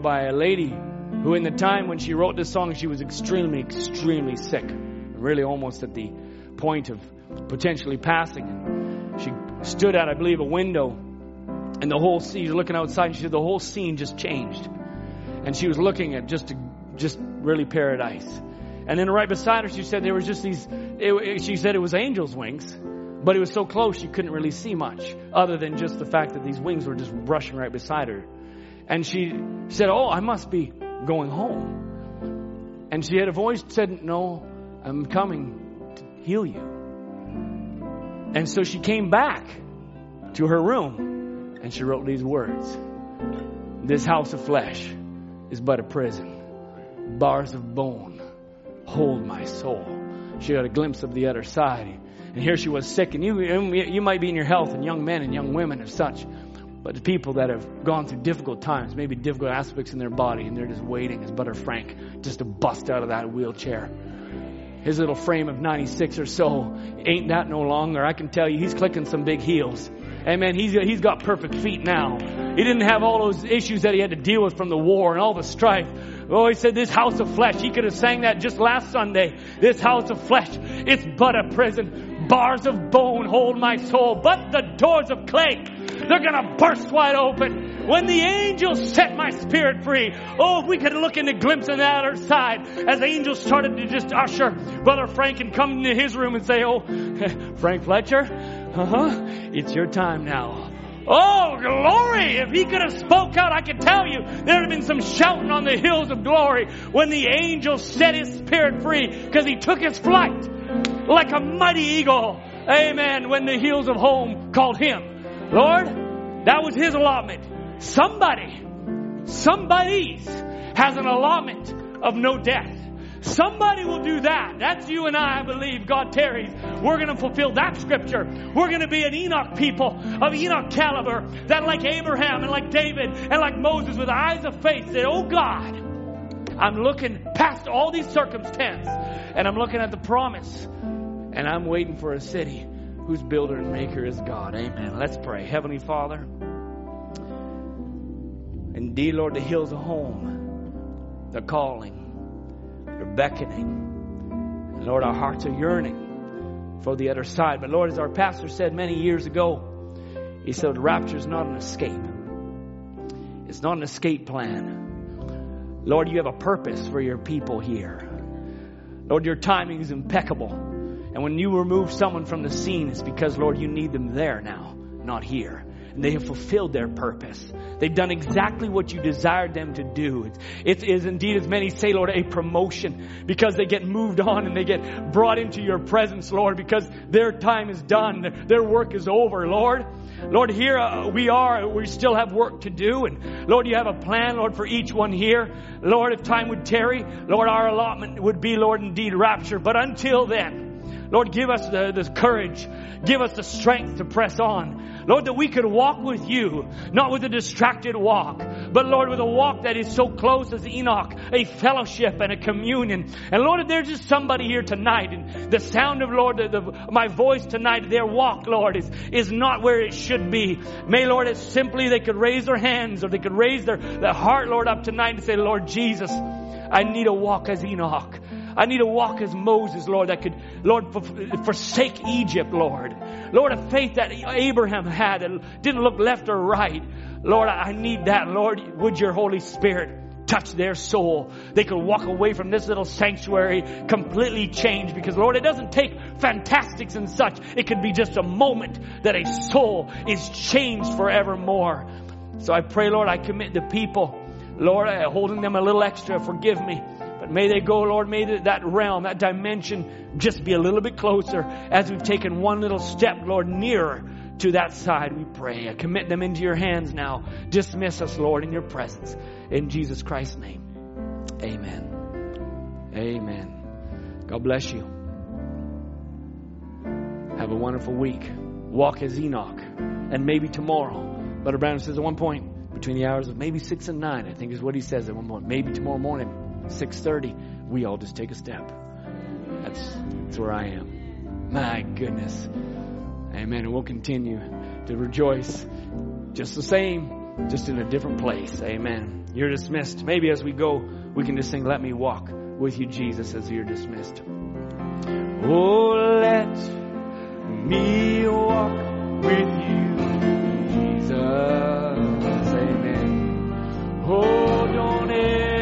wrote by a lady who, in the time when she wrote this song, she was extremely, extremely sick, really almost at the point of potentially passing. She stood at, I believe, a window, and the whole scene, she was looking outside, and she said the whole scene just changed, and she was looking at just, just really paradise. And then right beside her, she said there was just these. It, she said it was angels' wings, but it was so close she couldn't really see much, other than just the fact that these wings were just brushing right beside her. And she said, "Oh, I must be going home." And she had a voice said, No, I'm coming to heal you. And so she came back to her room and she wrote these words This house of flesh is but a prison, bars of bone hold my soul. She got a glimpse of the other side. And here she was sick, and you, you might be in your health, and young men and young women and such. But the people that have gone through difficult times, maybe difficult aspects in their body, and they're just waiting, as Brother Frank, just to bust out of that wheelchair. His little frame of 96 or so ain't that no longer. I can tell you, he's clicking some big heels. Amen. He's, he's got perfect feet now. He didn't have all those issues that he had to deal with from the war and all the strife. Oh, he said, this house of flesh. He could have sang that just last Sunday. This house of flesh, it's but a prison. Bars of bone hold my soul, but the doors of clay, they're gonna burst wide open. When the angels set my spirit free. Oh, if we could look into glimpse on that other side as the angels started to just usher Brother Frank and come into his room and say, Oh, Frank Fletcher, uh huh, it's your time now. Oh, glory! If he could have spoke out, I could tell you there'd have been some shouting on the hills of glory when the angel set his spirit free because he took his flight like a mighty eagle. Amen. When the hills of home called him. Lord, that was his allotment. Somebody, somebody's has an allotment of no death. Somebody will do that. That's you and I, I believe, God tarries. We're going to fulfill that scripture. We're going to be an Enoch people of Enoch caliber that like Abraham and like David and like Moses with eyes of faith said, Oh God, I'm looking past all these circumstances and I'm looking at the promise and I'm waiting for a city whose builder and maker is God. Amen. Let's pray. Heavenly Father, indeed, Lord, the hills are home, They're calling, they're beckoning. And Lord, our hearts are yearning for the other side. But Lord, as our pastor said many years ago, he said, rapture is not an escape. It's not an escape plan. Lord, you have a purpose for your people here. Lord, your timing is impeccable. And when you remove someone from the scene, it's because, Lord, you need them there now, not here and they have fulfilled their purpose. They've done exactly what you desired them to do. It is indeed, as many say, Lord, a promotion because they get moved on and they get brought into your presence, Lord, because their time is done. Their work is over, Lord. Lord, here uh, we are. We still have work to do. And Lord, you have a plan, Lord, for each one here. Lord, if time would tarry, Lord, our allotment would be, Lord, indeed rapture. But until then, Lord, give us the, the courage. Give us the strength to press on. Lord, that we could walk with you, not with a distracted walk, but Lord, with a walk that is so close as Enoch, a fellowship and a communion. And Lord, if there's just somebody here tonight, and the sound of Lord, the, the, my voice tonight, their walk, Lord, is, is not where it should be. May, Lord, it's simply they could raise their hands or they could raise their, their heart, Lord, up tonight and say, Lord Jesus, I need a walk as Enoch. I need to walk as Moses, Lord, that could, Lord, forsake Egypt, Lord. Lord, a faith that Abraham had and didn't look left or right. Lord, I need that. Lord, would your Holy Spirit touch their soul. They could walk away from this little sanctuary completely changed because Lord, it doesn't take fantastics and such. It could be just a moment that a soul is changed forevermore. So I pray, Lord, I commit the people. Lord, uh, holding them a little extra, forgive me. May they go, Lord, may that realm, that dimension just be a little bit closer as we've taken one little step, Lord, nearer to that side, we pray. I commit them into your hands now. Dismiss us, Lord, in your presence. In Jesus Christ's name. Amen. Amen. God bless you. Have a wonderful week. Walk as Enoch. And maybe tomorrow. Brother Brown says at one point, between the hours of maybe six and nine, I think is what he says at one point. Maybe tomorrow morning, 6:30, we all just take a step. That's, that's where I am. My goodness. Amen. And we'll continue to rejoice just the same, just in a different place. Amen. You're dismissed. Maybe as we go, we can just sing, Let me walk with you, Jesus, as you're dismissed. Oh, let me walk with you, Jesus. Amen. Oh, don't ever.